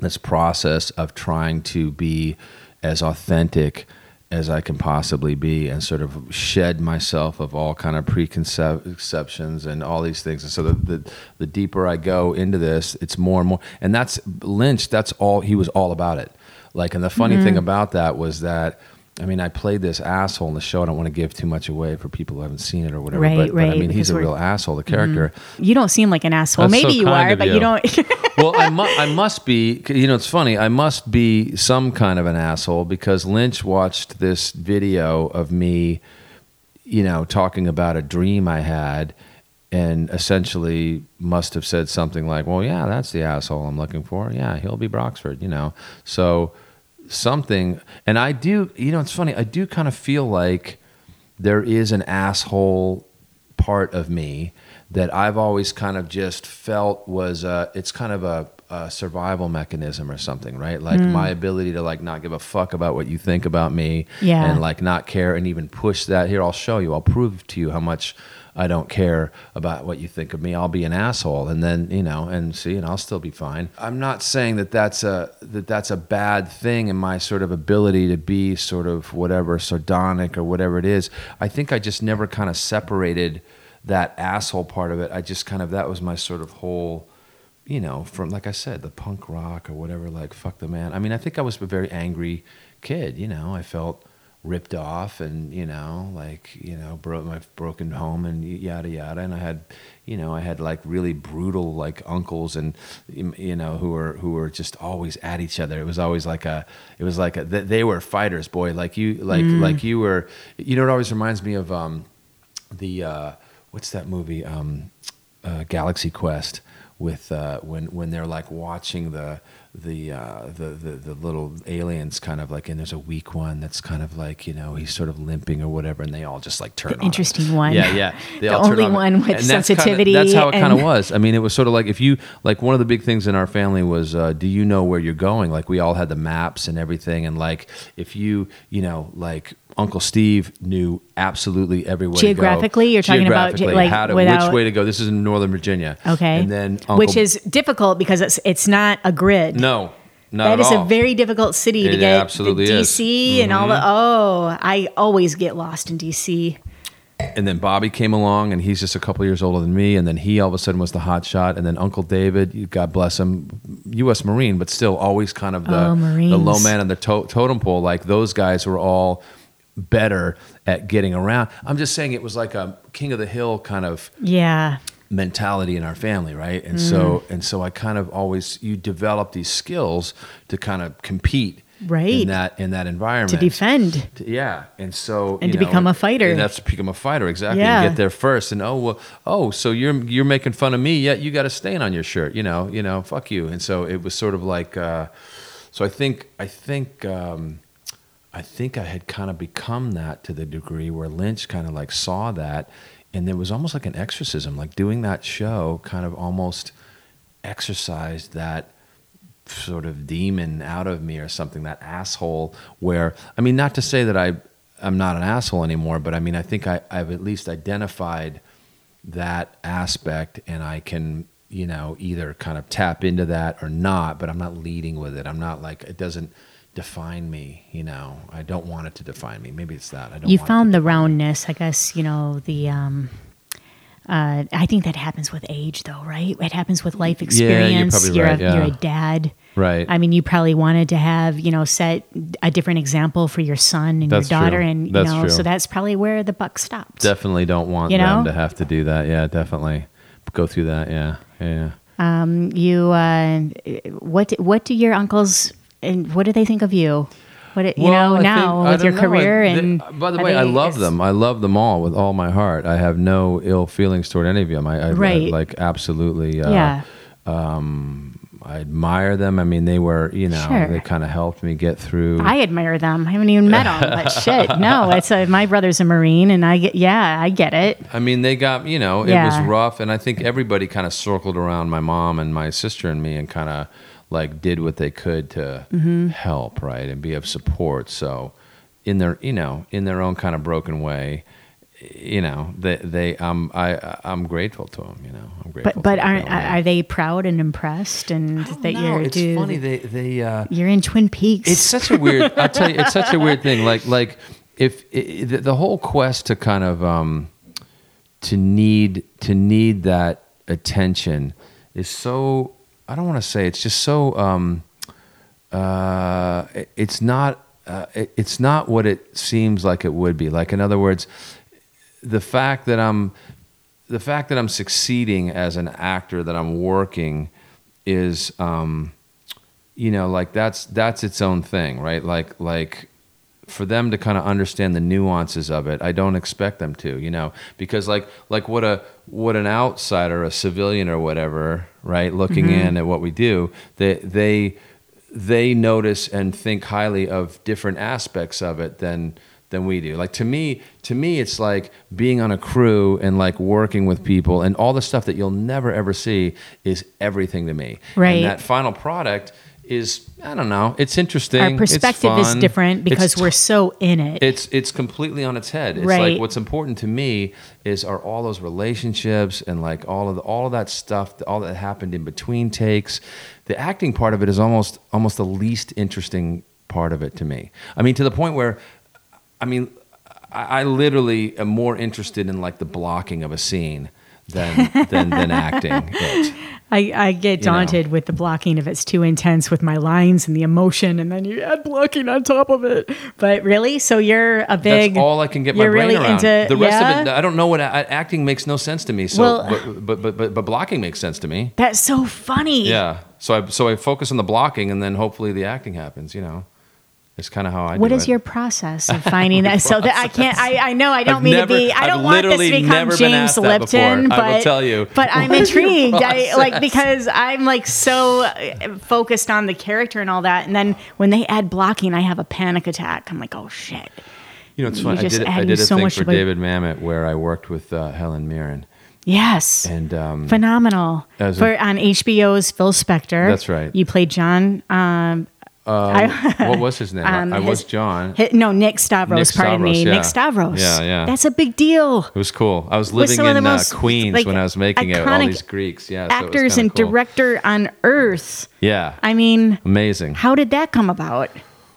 this process of trying to be as authentic as I can possibly be and sort of shed myself of all kind of preconceptions and all these things. And so the, the, the deeper I go into this, it's more and more. And that's Lynch, that's all, he was all about it. Like, and the funny Mm-hmm. thing about that was that, I mean, I played this asshole in the show. I don't want to give too much away for people who haven't seen it or whatever. Right, but, but I mean, he's a real asshole, the character. Mm-hmm. you don't seem like an asshole. That's so Maybe you kind are, of but you, you. don't. well, I, mu- I must be, you know, it's funny. I must be some kind of an asshole because Lynch watched this video of me, you know, talking about a dream I had and essentially must have said something like, well, yeah, that's the asshole I'm looking for. Yeah, he'll be Broxford, you know. So something. And I do, you know, it's funny. I do kind of feel like there is an asshole part of me that I've always kind of just felt was uh, it's kind of a, a, survival mechanism or something, right? Like mm. my ability to like not give a fuck about what you think about me, yeah. and like not care and even push that. Here, I'll show you. I'll prove to you how much I don't care about what you think of me. I'll be an asshole, and then you know, and see, and I'll still be fine. I'm not saying that that's a that that's a bad thing in my sort of ability to be sort of whatever sardonic or whatever it is. I think I just never kind of separated that asshole part of it, I just kind of that was my sort of whole, you know, from like I said, the punk rock or whatever. Like fuck the man. I mean, I think I was a very angry kid. You know, I felt ripped off and you know like you know broke my broken home and yada yada and i had you know i had like really brutal like uncles and you know who were who were just always at each other it was always like a it was like a they were fighters boy like you like mm. like you were you know it always reminds me of um the uh what's that movie? Um, uh, Galaxy Quest with uh, when when they're like watching the the, uh, the the the little aliens kind of like and there's a weak one that's kind of like you know he's sort of limping or whatever and they all just like turn the interesting him. one. Yeah yeah. The only on. one with sensitivity that's, kinda, that's how it kind of was. I mean it was sort of like if you like one of the big things in our family was uh, do you know where you're going? Like we all had the maps and everything and like if you you know like Uncle Steve knew absolutely everywhere. Geographically, you're talking about like how to, without, which way to go. This is in Northern Virginia. Okay, and then Uncle, which is difficult because it's it's not a grid. No, not that is all. a very difficult city it to get. Absolutely DC mm-hmm. and all the. Oh, I always get lost in DC. And then Bobby came along, and he's just a couple years older than me. And then he all of a sudden was the hot shot. And then Uncle David, God bless him, U.S. Marine, but still always kind of the, oh, the low man on the to- totem pole. Like those guys were all better at getting around. I'm just saying it was like a king of the hill kind of yeah mentality in our family, right? And mm. so and so I kind of always you develop these skills to kind of compete right in that in that environment to defend to, yeah and so and to know, become a fighter and that's to become a fighter exactly yeah. and get there first and oh well oh so you're you're making fun of me yet you got a stain on your shirt you know you know fuck you and so it was sort of like uh, so i think i think um, I think I had kind of become that to the degree where Lynch kind of like saw that, and there was almost like an exorcism, like doing that show kind of almost exorcised that sort of demon out of me or something, that asshole. Where I mean, not to say that I I'm not an asshole anymore, but I mean, I think I, I've at least identified that aspect, and I can you know either kind of tap into that or not, but I'm not leading with it. I'm not like it doesn't define me. You know, I don't want it to define me. Maybe it's that. I don't. You found the roundness, I guess. You know the. Um, uh, I think that happens with age, though, right? It happens with life experience. Yeah, you're, you're, right, a, yeah. you're a dad. Right. I mean, you probably wanted to have, you know, set a different example for your son and that's your daughter, true. and you that's know, true. so that's probably where the buck stops. Definitely don't want you them know? to have to do that. Yeah, definitely go through that. Yeah, yeah. Um, you, uh, what, what do your uncles and what do they think of you? What it, you well, know I now think, with your know. career I, and they, by the way, I love them. I love them all with all my heart. I have no ill feelings toward any of them. I, I, Right. Like absolutely. Uh, Yeah. Um, I admire them. I mean, they were, you know, Sure. they kind of helped me get through. I admire them. I haven't even met them, but shit, no. It's a, my brother's a marine, and I get yeah, I get it. I mean, they got, you know, it Yeah. was rough. And I think everybody kind of circled around my mom and my sister and me and kind of like did what they could to Mm-hmm. help, right? And be of support. So, in their, you know, in their own kind of broken way, you know, they, they, um, I, I'm grateful to them, you know, I'm grateful. But but aren't are they proud and impressed and that know. you're It's dude, funny. They, they, uh, you're in Twin Peaks? it's such a weird. I tell you, it's such a weird thing. Like like if i the, the whole quest to kind of um, to need to need that attention is so. I don't want to say it's just so. Um, uh, it- it's not. Uh, it, it's not what it seems like it would be. Like in other words, the fact that I'm the fact that I'm succeeding as an actor, that I'm working, is um, you know like that's that's its own thing, right? Like like for them to kind of understand the nuances of it, I don't expect them to, you know, because like like what a what an outsider, a civilian or whatever, right, looking mm-hmm. in at what we do, they they they notice and think highly of different aspects of it than than we do. Like to me, to me, it's like being on a crew and like working with people and all the stuff that you'll never ever see is everything to me. Right. And that final product is I don't know. It's interesting. Our perspective it's is different because It's we're so in it. it's it's completely on its head. It's Right. like what's important to me is are all those relationships and like all of the, all of that stuff, all that happened in between takes. The acting part of it is almost almost the least interesting part of it to me. I mean, to the point where, I mean, I, I literally am more interested in like the blocking of a scene than than, than acting it. I, I get know. daunted with the blocking if it's too intense with my lines and the emotion, and then you add blocking on top of it. But really, so you're a big. That's all I can get my brain really around. into- the rest yeah? of it, I don't know what a- acting makes no sense to me. So, Well- but, but but but but blocking makes sense to me. That's so funny. Yeah. So I so I focus on the blocking, and then hopefully the acting happens. You know, it's kind of how I. What is it. your process of finding that? So that I can't. I, I know I don't I've mean never- to be. I I've don't want this to become James Lipton, before. but I will tell you. But I'm What is your intrigued. I like because I'm like so uh, focused on the character and all that, and then when they add blocking, I have a panic attack. I'm like, oh shit. You know, it's funny. I just did I did a so thing much for. David Mamet where I worked with uh, Helen Mirren, Yes. and um, Phenomenal. As a- For on HBO's Phil Spector. That's right. You played John. Um, uh, what was his name? um, I was his- John. hi- no, Nick Stavros. Nick pardon me, Stavros, yeah. Nick Stavros. Yeah, yeah. That's a big deal. It was cool. I was Was living of in uh, Queens like, when I was making it. All these Greeks, yeah. so was Actors kinda and cool. director on Earth. Yeah, I mean, amazing. how did that come about?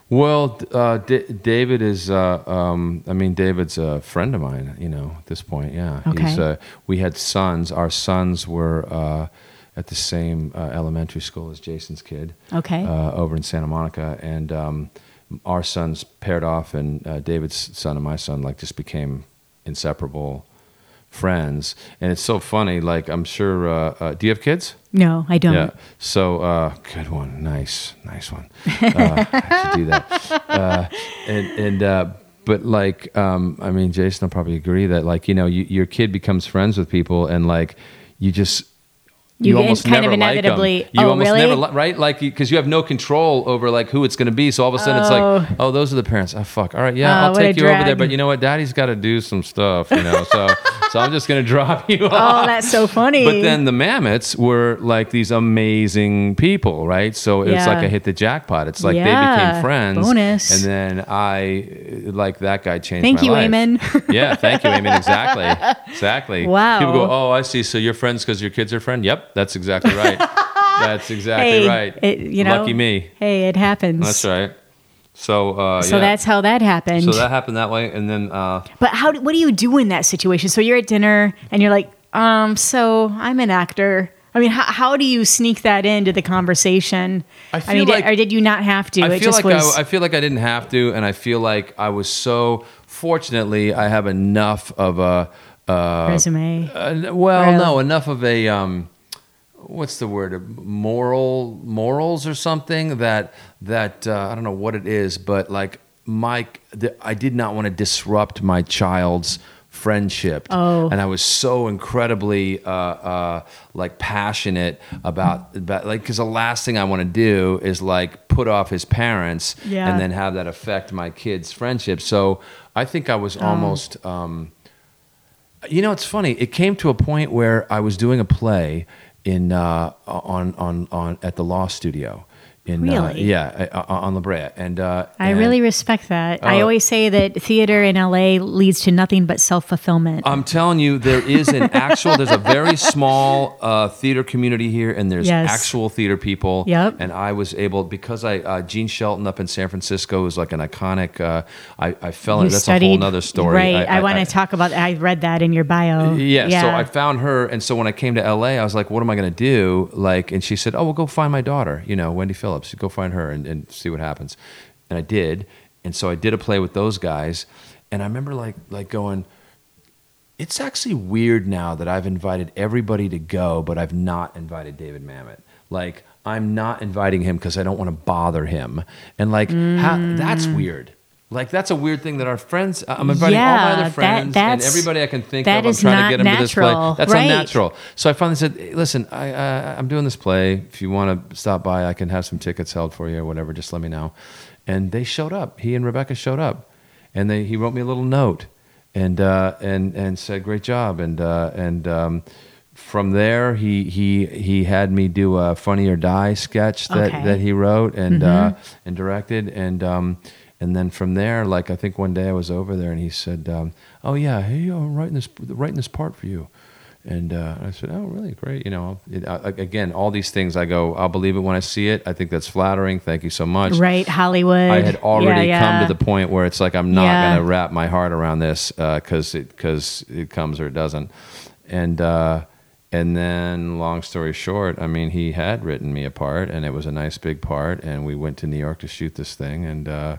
Well, uh, D- David is. Uh, um, I mean, David's a friend of mine. You know, at this point, yeah. Okay. He's, uh, we had sons. Our sons were uh, at the same uh, elementary school as Jason's kid. Okay. Uh, over in Santa Monica, and um, our sons paired off, and uh, David's son and my son like just became inseparable friends. And it's so funny. Like, I'm sure. Uh, uh, do you have kids? No, I don't. Yeah. So uh, good one. Nice, nice one. Uh, I should do that. Uh, and and uh, but like, um, I mean, Jason will probably agree that like you know, you, your kid becomes friends with people, and like you just. You get- almost kind of never like 'em. inevitably- You oh, almost really? never li- right, like because you have no control over like who it's going to be. So all of a sudden it's like, oh, oh those are the parents. Oh fuck. All right, yeah, Oh, I'll take you over there. But you know what, Daddy's got to do some stuff. You know, so so I'm just going to drop you oh, off. Oh, that's so funny. But then the Mamets were like these amazing people, right? So it's Yeah. like I hit the jackpot. It's like they became friends. bonus. And then I, like that guy changed Thank my you, life. Eamon. yeah, thank you, Amen. Exactly. Exactly. Wow. People go, oh, I see. So you're friends because your kids are friends? Yep, that's exactly right. that's exactly hey, right. it- you know, Lucky me. Hey, it happens. That's right. So, uh, So yeah. that's how that happened. so that happened that way. And then, uh, But how? What do you do in that situation? So you're at dinner and you're like, um, so I'm an actor. I mean, how, how do you sneak that into the conversation? I feel mean, like- or did you not have to? I it feel just like was. I, I feel like I didn't have to, and I feel like I was so fortunately I have enough of a uh, resume. uh, well, Or- no, enough of a um, what's the word? Moral morals or something that that uh, I don't know what it is, but like Mike, the, I did not want to disrupt my child's friendship Oh. and i was so incredibly uh, uh, like passionate about, about like because the last thing i want to do is like put off his parents Yeah. and then have that affect my kids friendship so i think i was almost um, you know, it's funny. It came to a point where I was doing a play in uh, on on on at the Lost Studio. In, uh, Really? yeah, uh, on La Brea, and uh, I and really respect that. I Uh, always say that theater in LA leads to nothing but self fulfillment. I'm telling you, there is an actual. There's a very small uh, theater community here, and there's Yes. actual theater people. Yep. And I was able because I uh, Jean Shelton up in San Francisco is like an iconic. Uh, I I fell in. You That's a whole nother story. Right. I, want to talk about. I read that in your bio. Yeah, So I found her, and so when I came to LA, I was like, "What am I going to do?" Like, and she said, "Oh, well, go find my daughter. You know, Wendy Phillips. Go find her and, and see what happens." And I did, and so I did a play with those guys, and I remember like like going. It's actually weird now that I've invited everybody to go, but I've not invited David Mamet. Like I'm not inviting him because I don't want to bother him, and like how, that's mm. weird. Like that's a weird thing that our friends. I'm inviting all my Yeah, other that- friends and everybody I can think that of. I'm trying to get them to this play. That's right. unnatural. So I finally said, hey, "Listen, I, uh, I'm doing this play. If you want to stop by, I can have some tickets held for you or whatever. Just let me know." And they showed up. He and Rebecca showed up, and they he wrote me a little note, and uh, and and said, "Great job." And uh, and um, from there, he he he had me do a Funny or Die sketch that Okay. that he wrote and uh, and directed, and um, and then from there, like I think one day I was over there, and he said, um, "Oh yeah, hey, I'm writing this writing this part for you." And uh, I said, "Oh, really? Great! You know, it, I, again, all these things. I go, I'll believe it when I see it. I think that's flattering. Thank you so much. Right, Hollywood. I had already Yeah, come to the point where it's like I'm not Yeah. going to wrap my heart around this because it because it comes or it doesn't, and uh, and then long story short, I mean he had written me a part and it was a nice big part, and we went to New York to shoot this thing, and uh,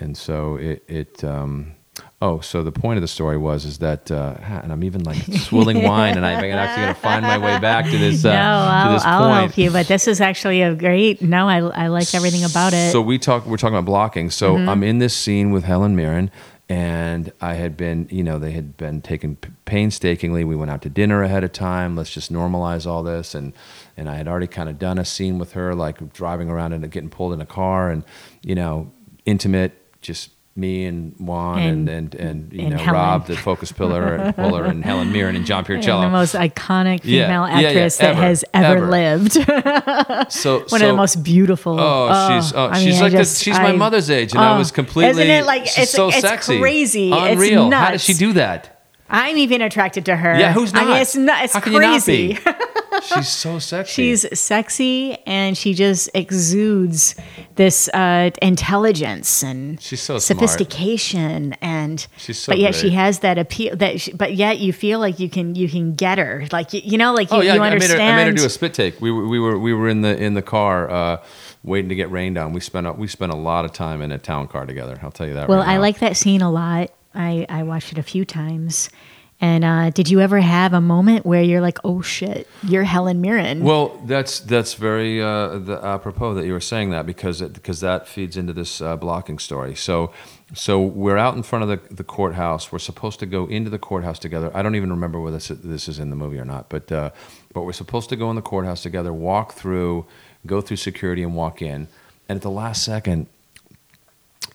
and so it it. Um, Oh, so the point of the story was is that, uh, and I'm even like swilling wine, and I'm actually going to find my way back to this uh, no, I'll, this I'll point. help you. But this is actually a great. No, I I like everything about it. So we talk. We're talking about blocking. So Mm-hmm. I'm in this scene with Helen Mirren, and I had been, you know, they had been taken painstakingly. We went out to dinner ahead of time. Let's just normalize all this, and and I had already kind of done a scene with her, like driving around and getting pulled in a car, and you know, intimate, just me and Juan and and And- and, you and know Helen. Rob, the focus puller, and Puller, and Helen Mirren and John Pirruccello. the most iconic Yeah, female yeah, yeah, actress that has ever, ever. lived. so One so, of the most beautiful. Oh, oh, she's oh, I she's mean, I like the- just- she's my mother's age, and I oh, was completely. Isn't it like it's so it's sexy, crazy? unreal. It's nuts. How does she do that? I'm even attracted to her. Yeah, who's not? I mean, it's not. It's How can you not crazy. be? She's so sexy. She's sexy and she just exudes this uh, intelligence and She's so smart. sophistication and She's so but yet she has that appeal that she, but yet you feel like you can you can get her like you, you know like you, oh yeah, you I made, her, understand I made her do a spit take. We were we were we were in the in the car uh, waiting to get rained on. We spent a, we spent a lot of time in a town car together. I'll tell you that. well right I like that scene a lot I I watched it a few times and uh, did you ever have a moment where you're like oh shit you're Helen Mirren Well, that's that's very uh, the, apropos that you were saying that because it, because that feeds into this uh, blocking story. So so we're out in front of the, the courthouse. We're supposed to go into the courthouse together. I don't even remember whether this, this is in the movie or not, but uh, but we're supposed to go in the courthouse together, walk through, go through security, and walk in. And at the last second,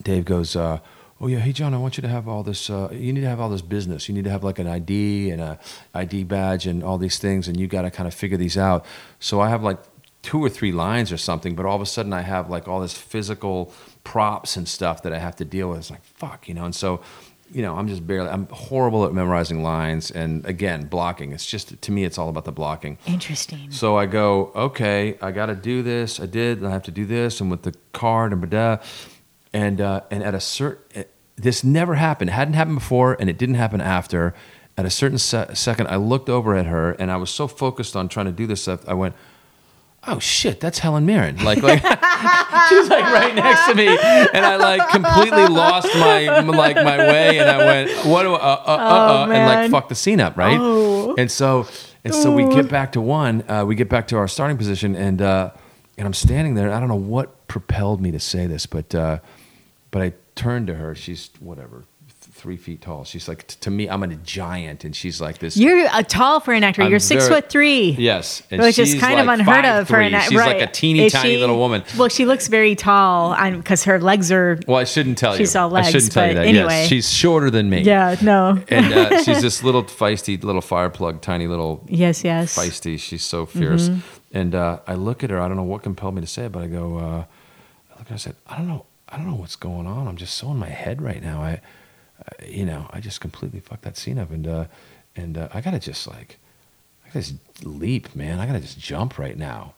Dave goes, uh, "Oh yeah, hey John, I want you to have all this. Uh, you need to have all this business. You need to have like an ID and a ID badge and all these things, and you got to kind of figure these out." So I have like two or three lines or something, but all of a sudden I have like all this physical props and stuff that I have to deal with. It's like fuck, you know. And so, you know, I'm just barely. I'm horrible at memorizing lines, and again, blocking. It's just to me, it's all about the blocking. interesting So I go, okay, I got to do this. I did, I have to do this, and with the card and blah, and uh, and at a certain, this never happened. It hadn't happened before, and it didn't happen after. At a certain se- second, I looked over at her, and I was so focused on trying to do this stuff, I went, "Oh shit, that's Helen Mirren!" Like, like she was like right next to me, and I like completely lost my like my way, and I went, "What do I, uh, uh, uh, uh," and like man. fuck the scene up, right? Oh. And so and so we get back to one, uh, we get back to our starting position, and uh, and I'm standing there. And I don't know what propelled me to say this, but uh, but I turned to her. She's whatever, th- three feet tall. She's like to me, I'm a giant, and she's like this. you're uh, tall for an actor I'm you're six very- foot three yes, and which is she's kind of like unheard of for 5'3". an actor. She's like a teeny tiny little woman. Well, she looks very tall because her legs are. Well, I shouldn't tell you. She's all I legs, shouldn't tell you but that. anyway. Yes, she's shorter than me. Yeah, no. and uh, she's this little feisty little fire plug, tiny little Yes, yes. feisty. She's so fierce. Mm-hmm. And uh, I look at her. I don't know what compelled me to say it, but I go. Uh, I look at her. I said, I don't know. I don't know what's going on. I'm just so in my head right now. I, uh, you know, I just completely fucked that scene up, and uh, and uh, I gotta just like, I gotta just leap, man. I gotta just jump right now.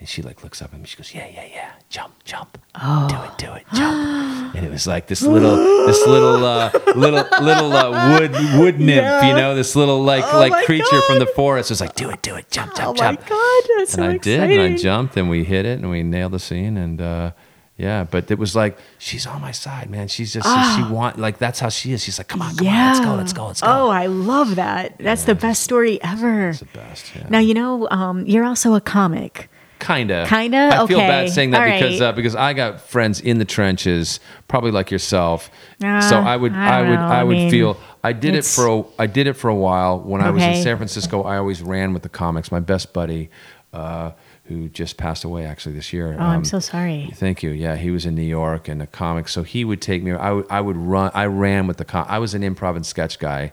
And she like looks up at me. She goes, "Yeah, yeah, yeah, jump, jump, Oh. do it, do it, jump." and it was like this little, this little, uh, little, little uh, wood wood nymph, Yeah. you know, this little like Oh like creature from the forest. It was like, "Do it, do it, jump, jump, jump. Oh my jump." god, that's and so I exciting. did, and I jumped, and we hit it, and we nailed the scene, and uh, yeah. But it was like she's on my side, man. She's just she want like that's how she is. She's like, come on, come on, let's go, let's go, let's go. Oh, I love that. That's the best story ever. it's the best. Yeah. Now you know um, you're also a comic. Kinda. Kinda? I feel bad saying that All because right. uh, because I got friends in the trenches, probably like yourself. Uh, so I would I I, would know. I I would mean, feel I did it for a I did it for a while when I was in San Francisco. I always ran with the comics. My best buddy, uh, who just passed away actually this year. Oh, I'm um, so sorry. Thank you. Yeah, he was in New York and a comic, so he would take me. I would run. I ran with the. Com- I was an improv and sketch guy,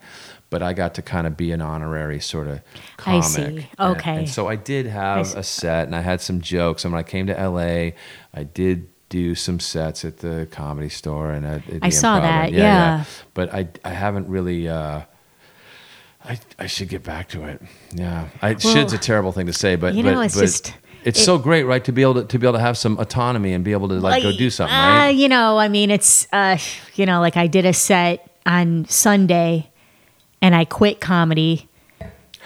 but I got to kind of be an honorary sort of I comic. see. Okay. And, so I did have see. a set, and I had some jokes. And when I came to LA, I did do some sets at the comedy store and at, at I saw Improv, that, and- yeah. But I I haven't really. Uh, I, I should get back to it. Yeah, I, Well, should's a terrible thing to say, but you know, but, it's but just- it's it- so great, right? To be able to to be able to have some autonomy and be able to like go do something, Uh, right? you know, I mean, it's, uh, you know, like I did a set on Sunday and I quit comedy.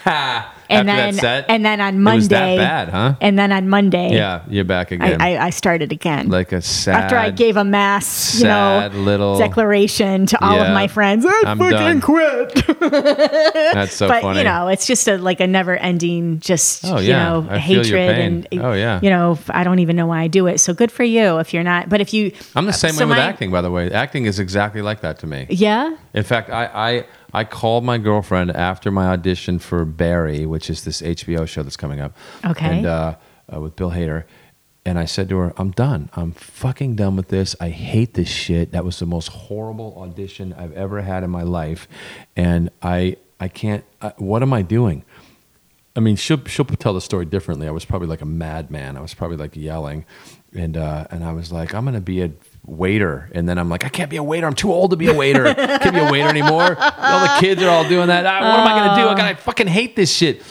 Ha! And After then, that set, and then on it was that Monday, bad, huh? and then on Monday, Yeah, you're back again. I, I started again. like a sad. After I gave a mass, you know, little- declaration to all Yeah. of my friends, I I'm fucking done. quit. That's so but funny. you know, it's just a like a never-ending, just Oh, you yeah. know, I hatred and Oh, yeah. you know, I don't even know why I do it. So good for you if you're not. But if you, I'm the uh, same so way with my- acting, by the way. Acting is exactly like that to me. Yeah. In fact, I, I I called my girlfriend after my audition for Barry, which is this HBO show that's coming up. Okay. And uh, uh, with Bill Hader. And I said to her, I'm done. I'm fucking done with this. I hate this shit. That was the most horrible audition I've ever had in my life. And I I can't, I, what am I doing? I mean, she'll she'll tell the story differently. I was probably like a madman. I was probably like yelling, and uh, and I was like, I'm gonna be a waiter, and then I'm like, I can't be a waiter. I'm too old to be a waiter. can't be a waiter anymore. All the kids are all doing that. Ah, what am I gonna do? I gotta I fucking hate this shit.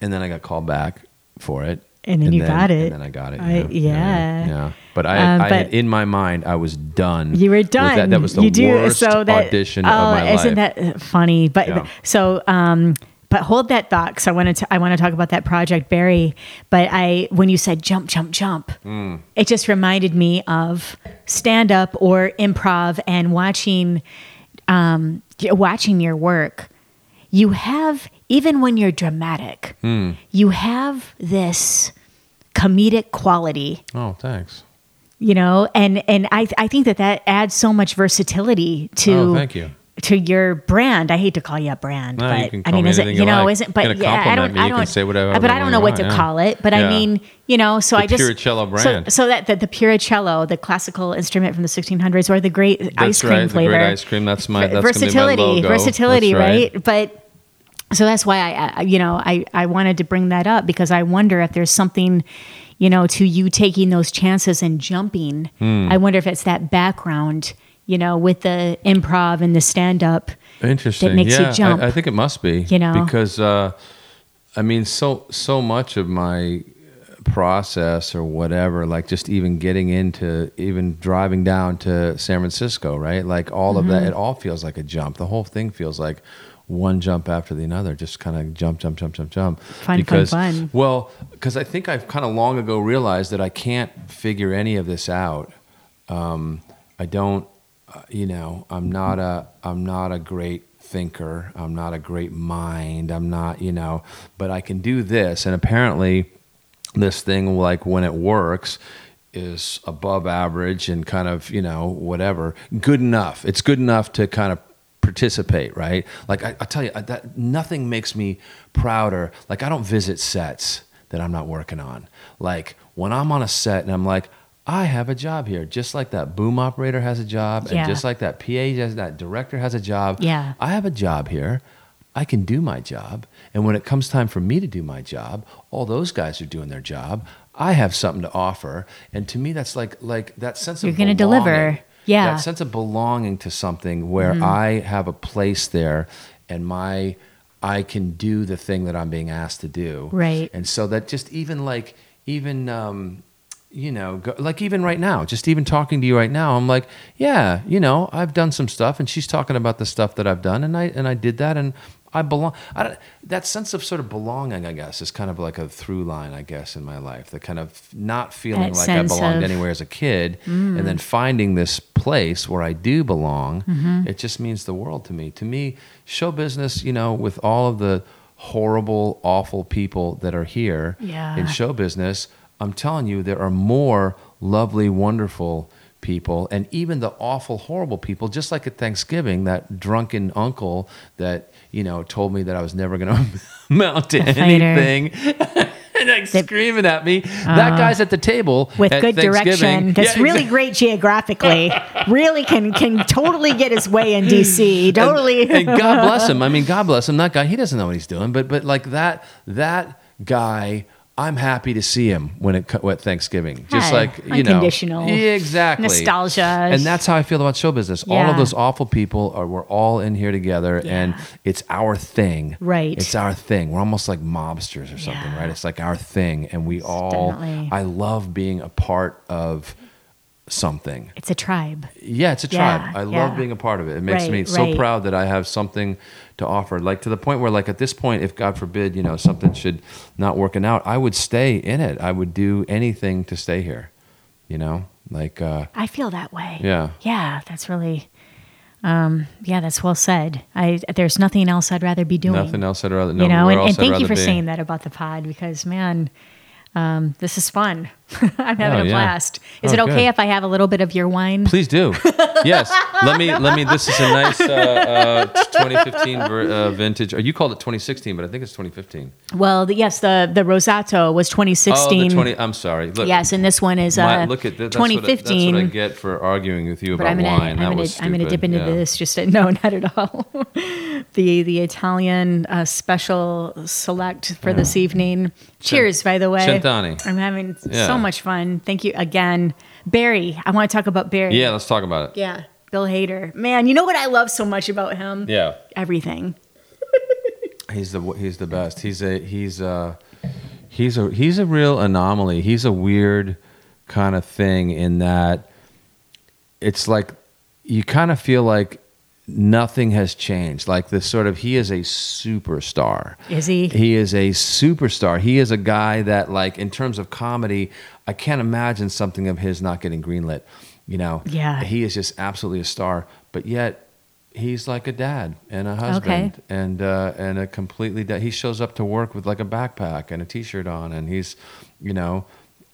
And then I got called back for it. And then you got it. And then I got it. I- yeah, yeah. yeah. But I, Um, I but- in my mind, I was done. You were done. That, that was the you do, worst so that, audition oh, of my isn't life. that funny? But Yeah. so, um, but hold that thought because I want to. I want to talk about that project Barry. But I, when you said jump, jump, jump, Hmm. it just reminded me of stand up or improv and watching, um, watching your work. You have even when you're dramatic, Hmm. you have this comedic quality oh, thanks. you know and and i i think that that adds so much versatility to Oh, thank you. To your brand i hate to call you a brand No, but you can i mean me is it you know like. isn't but yeah i don't me, i don't say whatever but i don't know what to yeah. call it but i mean you know so The i just Pirruccello brand. so that, that the Pirruccello the classical instrument from the 1600s or the great ice cream right. flavor The great ice cream. That's my that's versatility be my versatility That's right. but so that's why I, you know I, I wanted to bring that up because i wonder if there's something you know to you taking those chances and jumping Hmm. i wonder if it's that background you know with the improv and the stand-up Interesting. that makes you yeah, jump. I, I think it must be. You know? because uh, I mean, so so much of my process or whatever, like just even getting into, even driving down to San Francisco, right? Like all of Mm-hmm. that, it all feels like a jump. The whole thing feels like one jump after the another, just kind of jump, jump, jump, jump, jump. fun because, fun fun Well, because I think I've kind of long ago realized that I can't figure any of this out. Um, I don't, uh, you know, I'm not a, I'm not a great thinker. I'm not a great mind. I'm not, you know, but I can do this. And apparently, this thing, like when it works, is above average and kind of, you know, whatever, good enough. It's good enough to kind of participate, right? Like I, I tell you, I- that nothing makes me prouder. Like I don't visit sets that I'm not working on. Like when I'm on a set and I'm like, I have a job here, just like that boom operator has a job, Yeah. and just like that PA has that director has a job. Yeah. I have a job here. I can do my job. And when it comes time for me to do my job, all those guys are doing their job. I have something to offer. And to me, that's like like that sense You're of gonna belonging. deliver. Yeah. That sense of belonging to something where Mm-hmm. I have a place there and my I can do the thing that I'm being asked to do. Right. And so that just even like even um you know, go, like even right now, just even talking to you right now, I'm like, yeah, you know, I've done some stuff, and she's talking about the stuff that I've done, and I and I did that, and I belong. I don't, that sense of sort of belonging, I guess, is kind of like a through line, I guess, in my life. The kind of not feeling That like I belonged of- anywhere as a kid, and then mm. finding this place where I do belong. Mm-hmm. It just means the world to me. To me, show business, you know, with all of the horrible, awful people that are here Yeah. in show business. I'm telling you, there are more lovely, wonderful people, and even the awful, horrible people. Just like at Thanksgiving, that drunken uncle that you know told me that I was never going to amount to anything. and like screaming at me. that uh, guy's at the table with good direction. That's Yeah, really exactly. great geographically. really can can totally get his way in DC. Totally. and God bless him. I mean, God bless him. That guy, he doesn't know what he's doing. But but like that that guy, I'm happy to see him when it at Thanksgiving. Just Hi. like you know, Unconditional. Yeah, exactly Nostalgia. And that's how I feel about show business. All of those awful people are we're all in here together, and it's our thing. Right. It's our thing. We're almost like mobsters or something, Yeah. right? It's like our thing, and we all. Definitely. I love being a part of something. it's a tribe. Yeah, it's a Yeah, tribe. I yeah. love being a part of it. It makes Right, me so right. proud that I have something to offer. Like to the point where, like at this point, if God forbid, you know, something should not working out, I would stay in it. I would do anything to stay here. You know, like uh, I feel that way. yeah, Yeah, that's really. Um, yeah, that's well said. I there's nothing else I'd rather be doing. nothing else I'd rather. No, you know, and, and thank you for be. saying that about the pod because man, um, this is fun. I'm having Oh, a yeah. blast. Is Oh, it okay good. if I have a little bit of your wine? Please do. yes. Let me. Let me. This is a nice uh, uh, 2015 ver- uh, vintage. Or you called it 2016, but I think it's 2015. Well, the, yes, the the Rosato was Oh, 2016. the 20. I'm sorry. Look, yes, and this one is uh, my, look at that. That's what I- 2015. that's what I get for arguing with you about I'm gonna, wine. I'm gonna, I'm gonna dip into Yeah. this. Just to, no, not at all. the the Italian uh, special select for this evening. Cheers, by the way. Cent'anni. I'm having Yeah. So much fun. Thank you again, Barry. I want to talk about Barry. Yeah, let's talk about it. yeah. Bill Hader. Man, you know what I love so much about him? Yeah, Everything. he's the he's the best. He's a he's a he's a he's a real anomaly. He's a weird kind of thing in that it's like you kind of feel like nothing has changed. Like this sort of he is a superstar. Is he? He is a superstar. He is a guy that like in terms of comedy, I can't imagine something of his not getting greenlit. You know, Yeah. he is just absolutely a star. But yet, he's like a dad and a husband, and uh, and a completely. Da- he shows up to work with like a backpack and a t-shirt on, and he's, you know,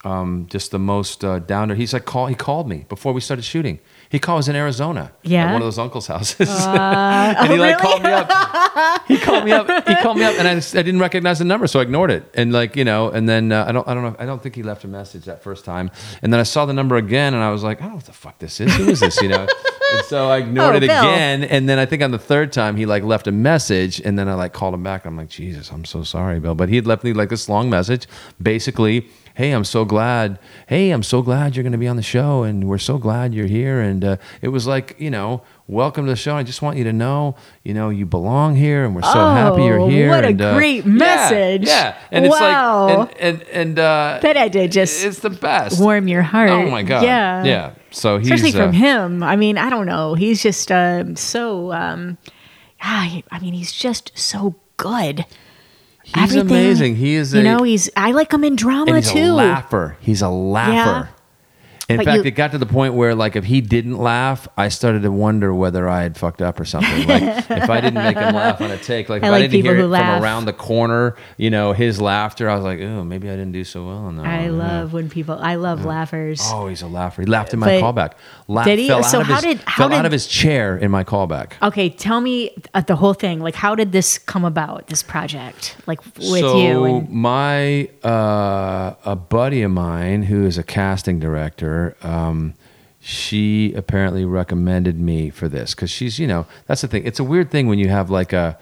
um, just the most uh, down to. He's like call. He called me before we started shooting. He called us in Arizona. Yeah? At one of those uncles' houses. and he like really? called me up. He called me up. He called me up, and I, just- I didn't recognize the number, so I ignored it. And like you know, and then uh, I don't I don't know. I don't think he left a message that first time. And then I saw the number again, and I was like, I don't know what the fuck this is. Who is this? You know. And so I ignored Oh, it Bill. again, and then I think on the third time he like left a message, and then I like called him back. I'm like, Jesus, I'm so sorry, Bill. But he had left me like this long message, basically, hey, I'm so glad. Hey, I'm so glad you're going to be on the show, and we're so glad you're here. And uh, it was like, you know, welcome to the show. I just want you to know, you know, you belong here, and we're so happy you're Oh, here. what a and, uh, great message. Yeah, and Wow. it's like, and and, and uh, Bet I did just it's the best. warm your heart. Oh my god. Yeah. yeah. So he's Especially from uh, him. I mean, I don't know. He's just um, so. Um, ah, I mean, he's just so good. He's Everything, amazing. He is a You know, he's. I like him in drama and he's too. a laugher. He's a laugher. In But fact, you- it got to the point where, like, if he didn't laugh, I started to wonder whether I had fucked up or something. Like, if I didn't make him laugh on a take, like, I if like I didn't hear it who from around the corner, you know, his laughter, I was like, oh, maybe I didn't do so well on that. I one. Yeah. love when people. I love laughers. Oh, he's a laugher. He laughed in my But- callback. Laughed, Did he? Fell So out of how his, did- how fell out of his chair in my callback. Okay, tell me uh, the whole thing. Like, how did this come about? This project, like with so you and my uh, a buddy of mine who is a casting director um, she apparently recommended me for this because she's you know that's the thing it's a weird thing when you have like a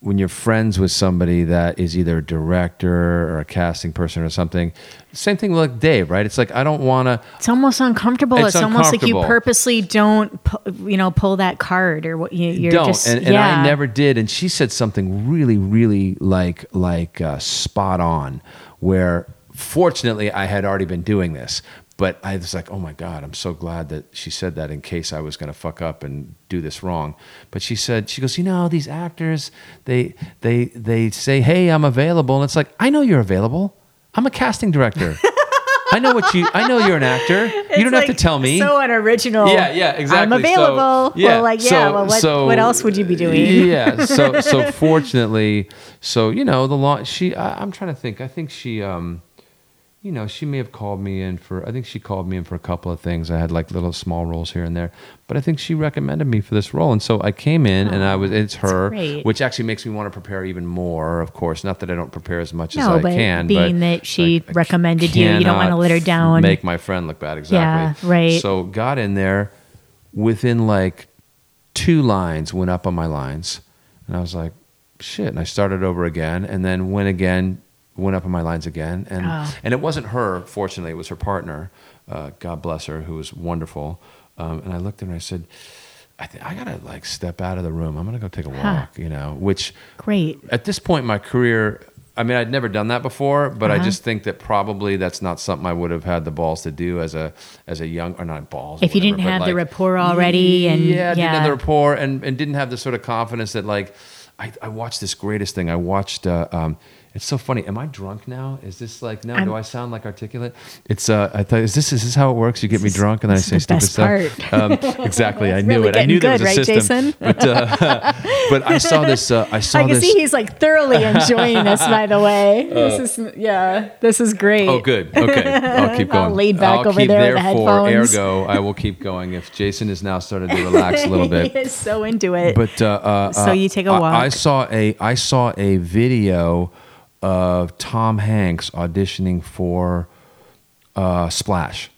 when you're friends with somebody that is either a director or a casting person or something same thing with like dave right it's like i don't want to it's almost uncomfortable. It's, It's almost like you purposely don't, pu- you know, pull that card or what you, you're don't just. and, and yeah. i never did and she said something really really like like uh, spot on where fortunately i had already been doing this but i was like oh my god i'm so glad that she said that in case i was going to fuck up and do this wrong but she said she goes you know these actors they they they say hey i'm available and it's like i know you're available i'm a casting director i know what you i know you're an actor you don't have to tell me So unoriginal. yeah, yeah, exactly. I'm So, available. yeah, Well, like, yeah. so- well, what, so- what else would you be doing? Yeah. So, so fortunately, so you know, the law. She, I, I'm trying to think. I think she, um, you know, she may have called me in for, I think she called me in for a couple of things. I had like little small roles here and there, but I think she recommended me for this role. And so I came in and I was, it's her, great. which actually makes me want to prepare even more, of course. Not that I don't prepare as much as I but can. being but being that she I- I recommended you, you don't wanna let her down. Make my friend look bad, exactly. Yeah, right. So got in there within like two lines, went up on my lines. And I was like, shit. And I started over again and then went again, went up on my lines again. And, Oh. and it wasn't her, fortunately, it was her partner. Uh, God bless her, who was wonderful. Um, and I looked at her and I said, I, th- I gotta like step out of the room. I'm gonna go take a Huh. walk, you know, which Great. at this point in my career, I mean, I'd never done that before, but I Uh-huh. just think that probably that's not something I would have had the balls to do as a as a young or not balls. If you didn't whatever, have the rapport already and- yeah, didn't have the rapport and and didn't have the sort of confidence that like I, I watched this greatest thing. I watched. Uh, um, it's so funny. Am I drunk now? Is this like no? I'm- do I sound like articulate? It's. Uh, I thought is this is this how it works? You get me is- drunk and then I say the stupid stuff. Um, exactly. I knew really it. I knew there was a good, right, system. Jason? But uh, but I saw this. Uh, I saw I can this. see he's like thoroughly enjoying this, by the way. this is, yeah, this is great. Oh, good. Okay, I'll keep going. laid back I'll over keep, there the therefore, headphones. ergo, I will keep going. If Jason is now started to relax a little bit, he is so into it. but uh, uh, So uh, you take a walk. I, saw a I saw a video of Tom Hanks auditioning for uh, Splash,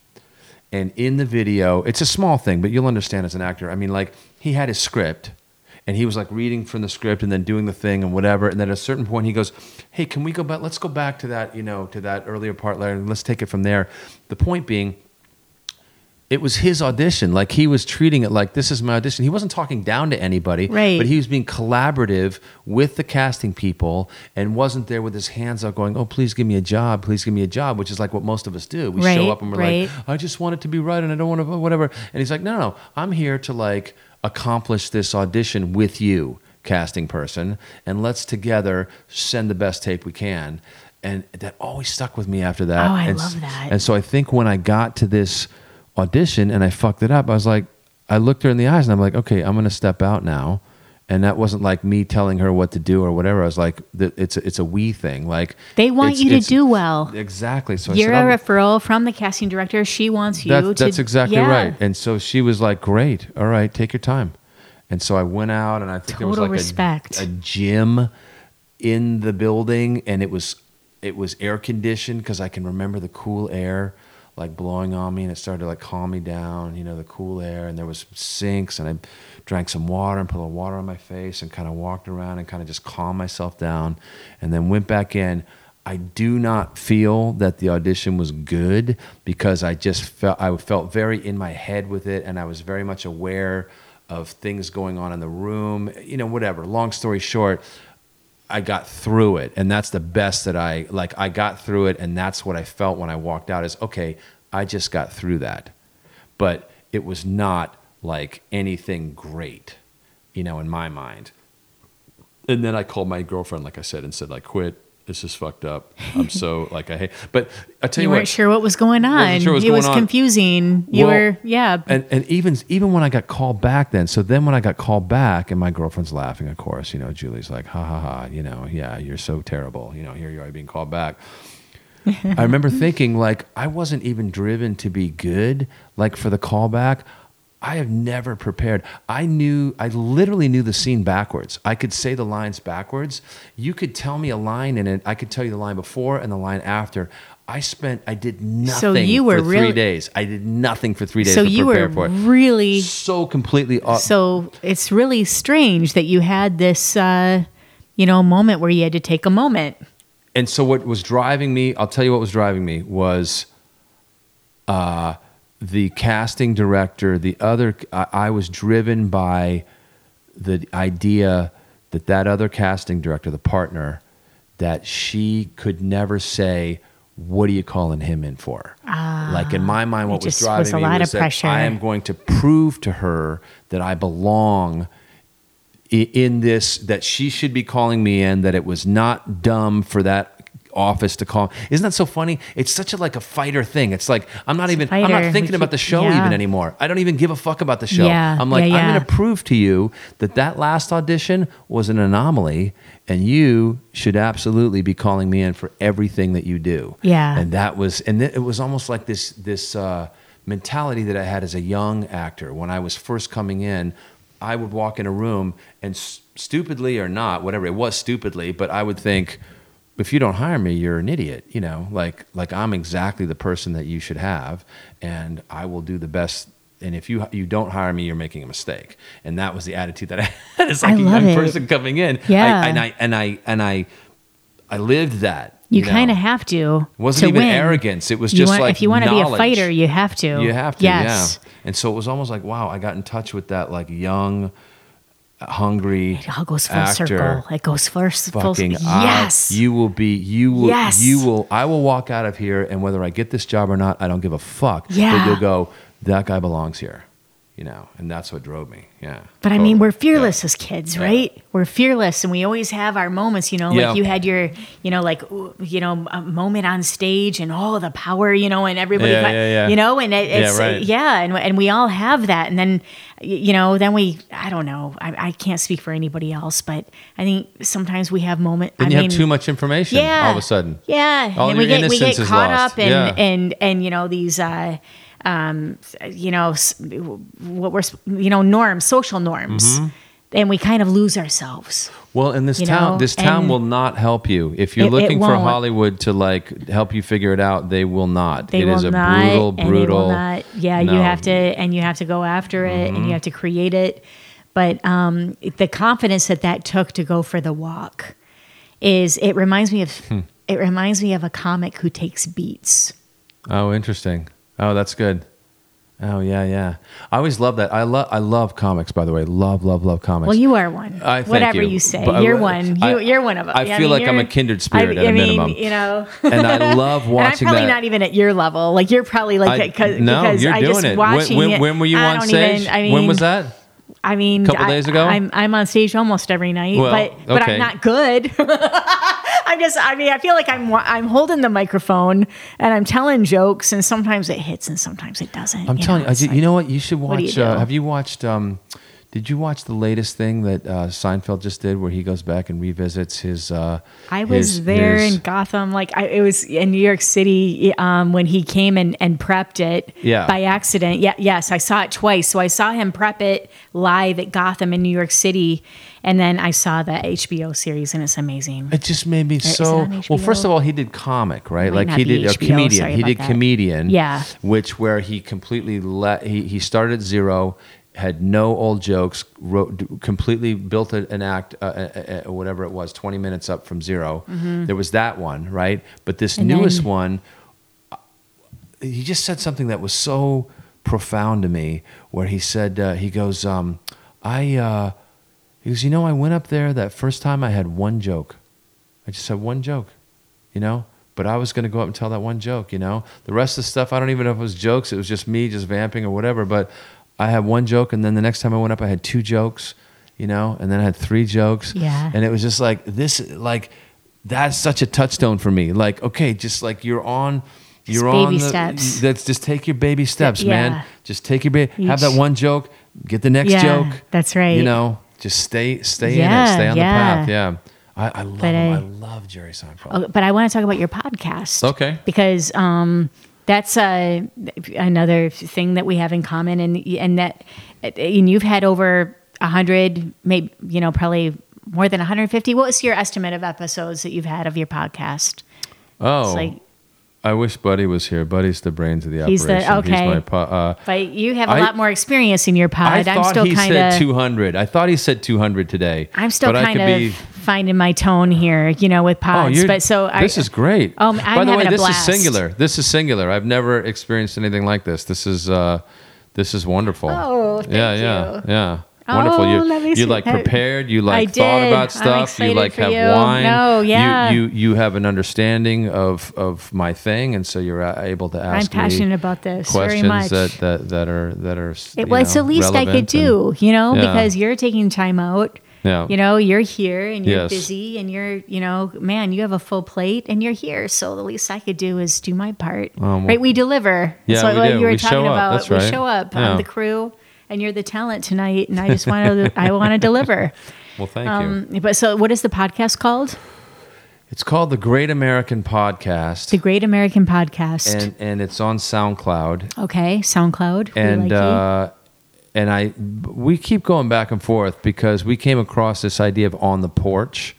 and in the video, it's a small thing, but you'll understand as an actor. I mean, like he had his script. And he was like reading from the script and then doing the thing and whatever. And then at a certain point, he goes, "Hey, can we go back? Let's go back to that, you know, to that earlier part later, and let's take it from there." The point being, it was his audition. Like he was treating it like this is my audition. He wasn't talking down to anybody, Right. but he was being collaborative with the casting people and wasn't there with his hands out going, "Oh, please give me a job, please give me a job," which is like what most of us do. We Right, show up and we're right. like, "I just want it to be right and I don't want to whatever." And he's like, "No, no, no. I'm here to like accomplish this audition with you, casting person, and let's together send the best tape we can." And that always stuck with me after that. Oh, I And love that. And so I think when I got to this audition and I fucked it up, I was like, I looked her in the eyes and I'm like, okay, I'm going to step out now. And that wasn't like me telling her what to do or whatever. I was like, it's a, it's a we thing. Like They want you to do well. Exactly. So You're I said, a referral from the casting director. She wants you that- to. that's exactly yeah. right. And so she was like, great. All right, take your time. And so I went out and I think there was Total like a- respect. A, gym in the building and it was it was air conditioned because I can remember the cool air like blowing on me and it started to like calm me down, you know, the cool air and there was sinks and I drank some water and put a little water on my face and kind of walked around and kind of just calmed myself down and then went back in. I do not feel that the audition was good because I just felt I felt very in my head with it and I was very much aware of things going on in the room, you know, whatever. Long story short, I got through it, and that's the best that I like. I got through it, and that's what I felt when I walked out. Is okay, I just got through that, but it was not like anything great, you know, in my mind. And then I called my girlfriend, like I said, and said, like, quit. This is fucked up. I'm so like I hate. But I tell You you, weren't what, sure what was going on. Sure was it was on. confusing. You Well, were, yeah. and and even even when I got called back then, so then when I got called back and my girlfriend's laughing, of course, you know, Julie's like, ha ha ha, you know, yeah, you're so terrible, you know, here you are being called back. I remember thinking like I wasn't even driven to be good, like for the callback. I have never prepared. I knew, I literally knew the scene backwards. I could say the lines backwards. You could tell me a line in it. I could tell you the line before and the line after. I spent, I did nothing so you were for three really- days. I did nothing for three days so to you were prepare for it really. so completely off. So it's really strange that you had this, uh, you know, moment where you had to take a moment. and so what was driving me i'll tell you what was driving me was uh, the casting director the other I, I was driven by the idea that that other casting director the partner that she could never say what are you calling him in for like in my mind what Ah, was driving was a me lot was of that pressure. i am going to prove to her that i belong in this that she should be calling me in that it was not dumb for that office to call. Isn't that so funny? It's such a like a fighter thing. It's like I'm not even I'm not thinking about the show yeah. even anymore. I don't even give a fuck about the show. Yeah, I'm like yeah, I'm going to prove to you that that last audition was an anomaly and you should absolutely be calling me in for everything that you do. Yeah. And that was and it was almost like this this uh mentality that I had as a young actor when I was first coming in. I would walk in a room and stupidly or not, whatever it was stupidly, but I would think if you don't hire me, you're an idiot, you know, like like I'm exactly the person that you should have and I will do the best and if you you don't hire me, you're making a mistake. And that was the attitude that I had as like I a young it. person coming in. Yeah. I, and I and I and I I lived that. You, know. kind of have to. It wasn't to even win. arrogance. It was just want- like if you want to be a fighter, you have to. You have to, Yes. yeah. And so it was almost like, wow, I got in touch with that like young, hungry It all goes full actor. circle. It goes first. Full, I- yes. you will be, you will, Yes. you will, I will walk out of here and whether I get this job or not, I don't give a fuck. But Yeah. you'll go, that guy belongs here, you know, and that's what drove me. Yeah. But I mean, we're fearless Yeah. as kids, Yeah. right? We're fearless, and we always have our moments. You know, like Yeah. you had your, you know, like you know, a moment on stage, and oh, the power, you know, and everybody, Yeah, got- yeah, yeah. you know, and it, Yeah, it's right. yeah, and and we all have that, and then, you know, then we, I don't know, I, I can't speak for anybody else, but I think sometimes we have moment. Then I you mean, have too much information yeah, all of a sudden. Yeah, All and we your get we get caught lost. up in Yeah. and and you know these. uh um, you know, what we're, you know, norms, social norms, Mm-hmm. and we kind of lose ourselves. Well, in this town, know, this town and- will not help you. If you're It- it looking for. Hollywood to like help you figure it out, they will not. They It will is a not, brutal, brutal. not. Yeah, you have to, and you have to go after it, and you have to create it. But um, the confidence that that took to go for the walk is it reminds me of Hmm. it reminds me of a comic who takes beats. Oh, interesting. Oh, that's good. Oh yeah, yeah. I always love that. I love I love comics. By the way, love love love comics. Well, you are one. I thank Whatever you. you, say, But you're one. You, I- you're one of them. I feel like I'm a kindred spirit at I a mean, minimum. You know, and I love watching and I'm probably that. not even at your level. Like you're probably like I- because no, because you're I doing just it. watching when, when, when were you I on stage? Even, I mean, when was that? I mean, a Couple I- days ago? I'm I'm on stage almost every night, Well, but but okay. I'm not good. I'm just. I mean, I feel like I'm I'm holding the microphone and I'm telling jokes, and sometimes it hits and sometimes it doesn't. I'm you telling know? you, like- you know what? You should what do you watch. Uh, have you watched? Um, did you watch the latest thing that uh, Seinfeld just did, where he goes back and revisits his? Uh, I was his- there his- in Gotham, like I, it was in New York City um, when he came and, and prepped it Yeah. by accident. Yeah, yes, I saw it twice. So I saw him prep it live at Gotham in New York City, and then I saw the HBO series, and it's amazing. It just made me so. well, first of all, he did comic, right? Might like he did a HBO, comedian. He did that. comedian. Yeah. Which where he completely let he he started at zero, had no old jokes, wrote completely built an act, uh, uh, uh, whatever it was, twenty minutes up from 0 There was that one, right? But this Mm-hmm. And newest then- one, uh, he just said something that was so profound to me where he said uh, he goes um, i uh, he goes you know i went up there that first time i had one joke i just had one joke you know but i was going to go up and tell that one joke you know the rest of the stuff i don't even know if it was jokes it was just me just vamping or whatever but i had one joke and then the next time i went up i had two jokes you know and then i had three jokes Yeah. and it was just like this like that's such a touchstone for me like okay just like you're on you're baby on the, steps. That's just take your baby steps, Yeah. man. Just take your baby. Have that one joke. Get the next Yeah, joke. that's right. You know, just stay, stay in it. Stay on yeah. the path. Yeah. I, I love. I- I love Jerry Seinfeld. Oh, but I want to talk about your podcast. Okay. Because um, that's uh, another thing that we have in common, and and that and you've had over a hundred, maybe you know probably more than 150. What was your estimate of episodes that you've had of your podcast? Oh, It's like, I wish Buddy was here. Buddy's the brains of the He's the- operation. okay. my po- uh, but you have a I- lot more experience in your pod. I am thought still he kind said 200. I thought he said 200 today. I'm still but I kind could of be- finding my tone here, you know, with Oh, pods. you're, but so I, this is great. Um, By I'm By the way, a this blast. is singular. This is singular. I've never experienced anything like this. This is uh, this is wonderful. Oh, thank yeah, yeah, you. yeah. Oh, Wonderful. You let you like prepared. You like thought about stuff. You like have you. wine. No, You- yeah. You, you have an understanding of of my thing, and so you're uh, able to ask. I'm passionate about this very much. that, that that are that are. It, you well, it's know, the least I could do, and- you know, Yeah. because you're taking time out Yeah. You know, you're here and you're Yes. busy and you're, you know, man, you have a full plate and you're here. So the least I could do is do my part. well- right? We deliver. Yeah, That's we what do. you were We talking show up. about. That's we show up. Yeah. I'm the crew and you're the talent tonight. And I just want to, I want to deliver. Well, thank Um, you. but so what is the podcast called? It's called the Great American Podcast, The Great American Podcast. and and it's on SoundCloud. okay. SoundCloud. And like uh, and I we keep going back and forth because we came across this idea of on the porch,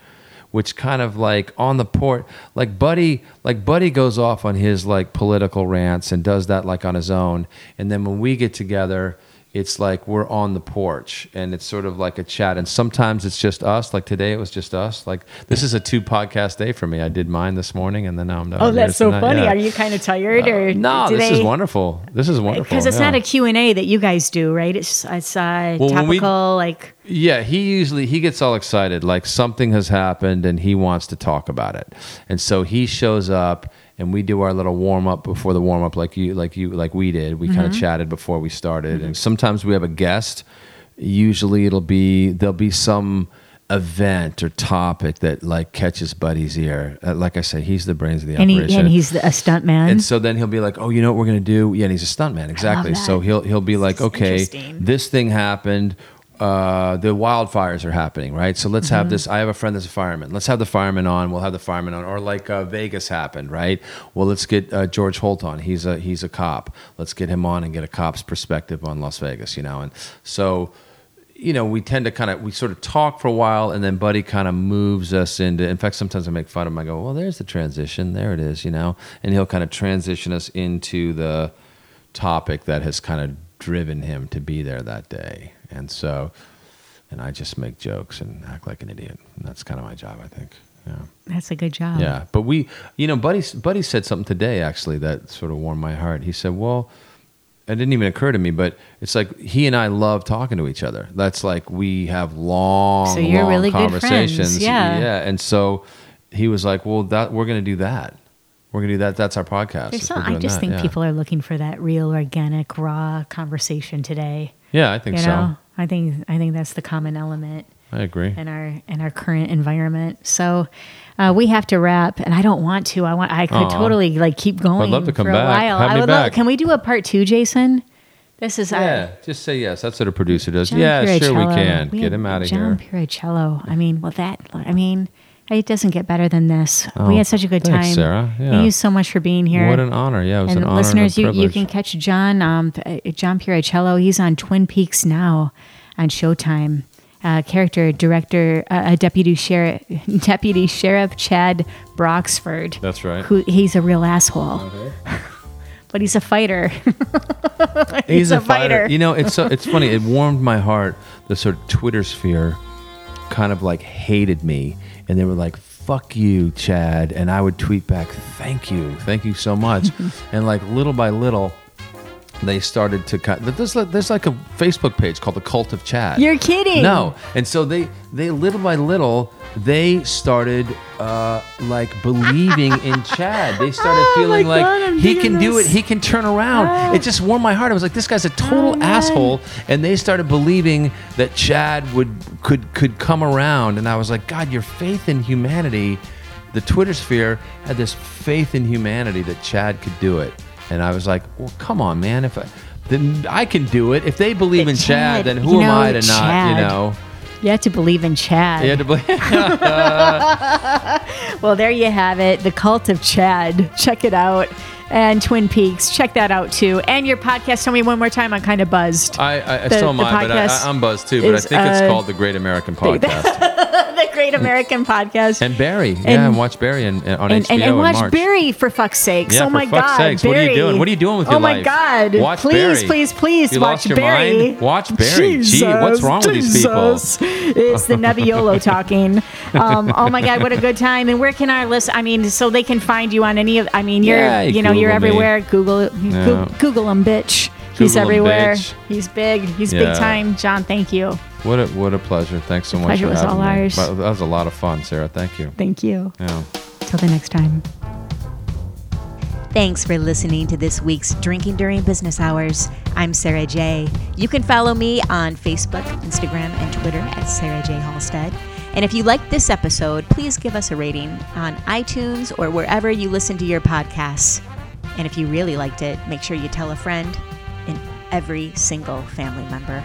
which kind of like on the porch, like Buddy, like Buddy goes off on his like political rants and does that like on his own, and then when we get together. It's like we're on the porch and it's sort of like a chat. And sometimes it's just us. Like today, it was just us. Like this is a two podcast day for me. I did mine this morning and then now I'm done. Oh, that's so funny. Yeah. Are you kind of tired or Uh, no, this they- is wonderful. This is wonderful. Because it's yeah. not a Q&A that you guys do, right? It's it's uh, Well, when we- topical like Yeah, he usually he gets all excited like something has happened and he wants to talk about it. And so he shows up and we do our little warm up before the warm up like you like you like we did. We Mm-hmm. kind of chatted before we started and sometimes we have a guest. Usually it'll be there'll be some event or topic that like catches Buddy's ear. Uh, like I said, he's the brains of the and, he, operation. and he's a stunt man. And so then he'll be like, "Oh, you know what we're gonna do?" Yeah, and he's a stuntman, exactly. So he'll he'll be like, "Okay, this thing happened. Uh, the wildfires are happening, right? So let's Mm-hmm. have this. I have a friend that's a fireman. Let's have the fireman on. We'll have the fireman on. Or like uh, Vegas happened, right? Well, let's get uh, George Holt on. He's a he's a cop. Let's get him on and get a cop's perspective on Las Vegas, you know. And so you know, we tend to kind of we sort of talk for a while, and then Buddy kind of moves us into. In fact, sometimes I make fun of him. I go, "Well, there's the transition. There it is," you know, and he'll kind of transition us into the topic that has kind of driven him to be there that day, and so, and I just make jokes and act like an idiot. And that's kind of my job, I think. Yeah. That's a good job. Yeah, but we, you know, Buddy, Buddy said something today actually that sort of warmed my heart. He said, "Well, it didn't even occur to me, but it's like he and I love talking to each other. That's like we have long, So you're long really good friends, conversations. yeah. yeah. And so he was like, "Well, that we're going to do that. We're going to do that. That's our podcast. Some, I just that." think Yeah. people are looking for that real, organic, raw conversation today. Yeah, I think you so. I think I think that's the common element I agree. in our in our current environment. So uh, we have to wrap, and I don't want to. I want. I could Aw. totally like keep going. I'd love to come for back. a while. Have I would back. love. Can we do a part two, Jason? This is Yeah, our. just say yes. That's what a producer does. John yeah, sure we can. We Get him out of John here. Pirruccello. I mean, well, that. I mean, it doesn't get better than this. Oh, we had such a good thanks, time. Sarah. Yeah. Thank you so much for being here. What an honor. Yeah, it was and an honor listeners, and a you, you can catch John um, uh, John Pirruccello. He's on Twin Peaks now on Showtime. Uh, character director, uh, uh, deputy sheriff, deputy sheriff Chad Broxford. That's right. Who he's a real asshole, but he's a fighter. He's, a, fighter. fighter. You know, it's so, it's funny. It warmed my heart. The sort of Twitter sphere kind of like hated me, and they were like, "Fuck you, Chad," and I would tweet back, "Thank you, thank you so much," and like little by little. They started to cut. There's like, there's like a Facebook page called the Cult of Chad. You're kidding. No, and so they they little by little they started uh, like believing in Chad. They started Oh feeling like God, he can do it. He can turn around. Ah. It just warmed my heart. I was like, this guy's a total Oh, asshole, and they started believing that Chad would could could come around. And I was like, God, your faith in humanity. The Twitter sphere had this faith in humanity that Chad could do it, and I was like, well, come on, man. If I, then I can do it. If they believe But in Chad, Chad, then who you am know, I to not? You know. You have to believe in Chad. You had to believe. Well, there you have it. The Cult of Chad. Check it out. And Twin Peaks. Check that out too. And your podcast. Tell me one more time. I'm kind of buzzed. I, I, The- still am I, but I, I'm buzzed too. But I think it's uh, called the Great American Podcast. the Great American Podcast. and Barry, yeah, and watch Barry in, on and, HBO and, and watch. Barry for fuck's sakes. Yeah, oh my God. sakes. What are you Barry. doing? What are you doing with your life? oh my life? God. Watch please, Barry. please, please You watch Barry. mind? Watch Barry. Gee, what's wrong with these people? It's the Nebbiolo talking. Um, oh my God, what a good time! And where can our list? I mean, so they can find you on any of. I mean, you're Yeah, you know you're Google me. everywhere. Google Yeah. Google, him, bitch. He's Google him, everywhere. He's big. He's Yeah. big time. John, thank you. What a what a pleasure. Thanks so much pleasure for was having all me. ours. That was a lot of fun, Sarah. Thank you. Thank you. Yeah. Till the next time. Thanks for listening to this week's Drinking During Business Hours. I'm Sarah J. You can follow me on Facebook, Instagram, and Twitter at Sarah J. Halstead. And if you liked this episode, please give us a rating on iTunes or wherever you listen to your podcasts. And if you really liked it, make sure you tell a friend and every single family member.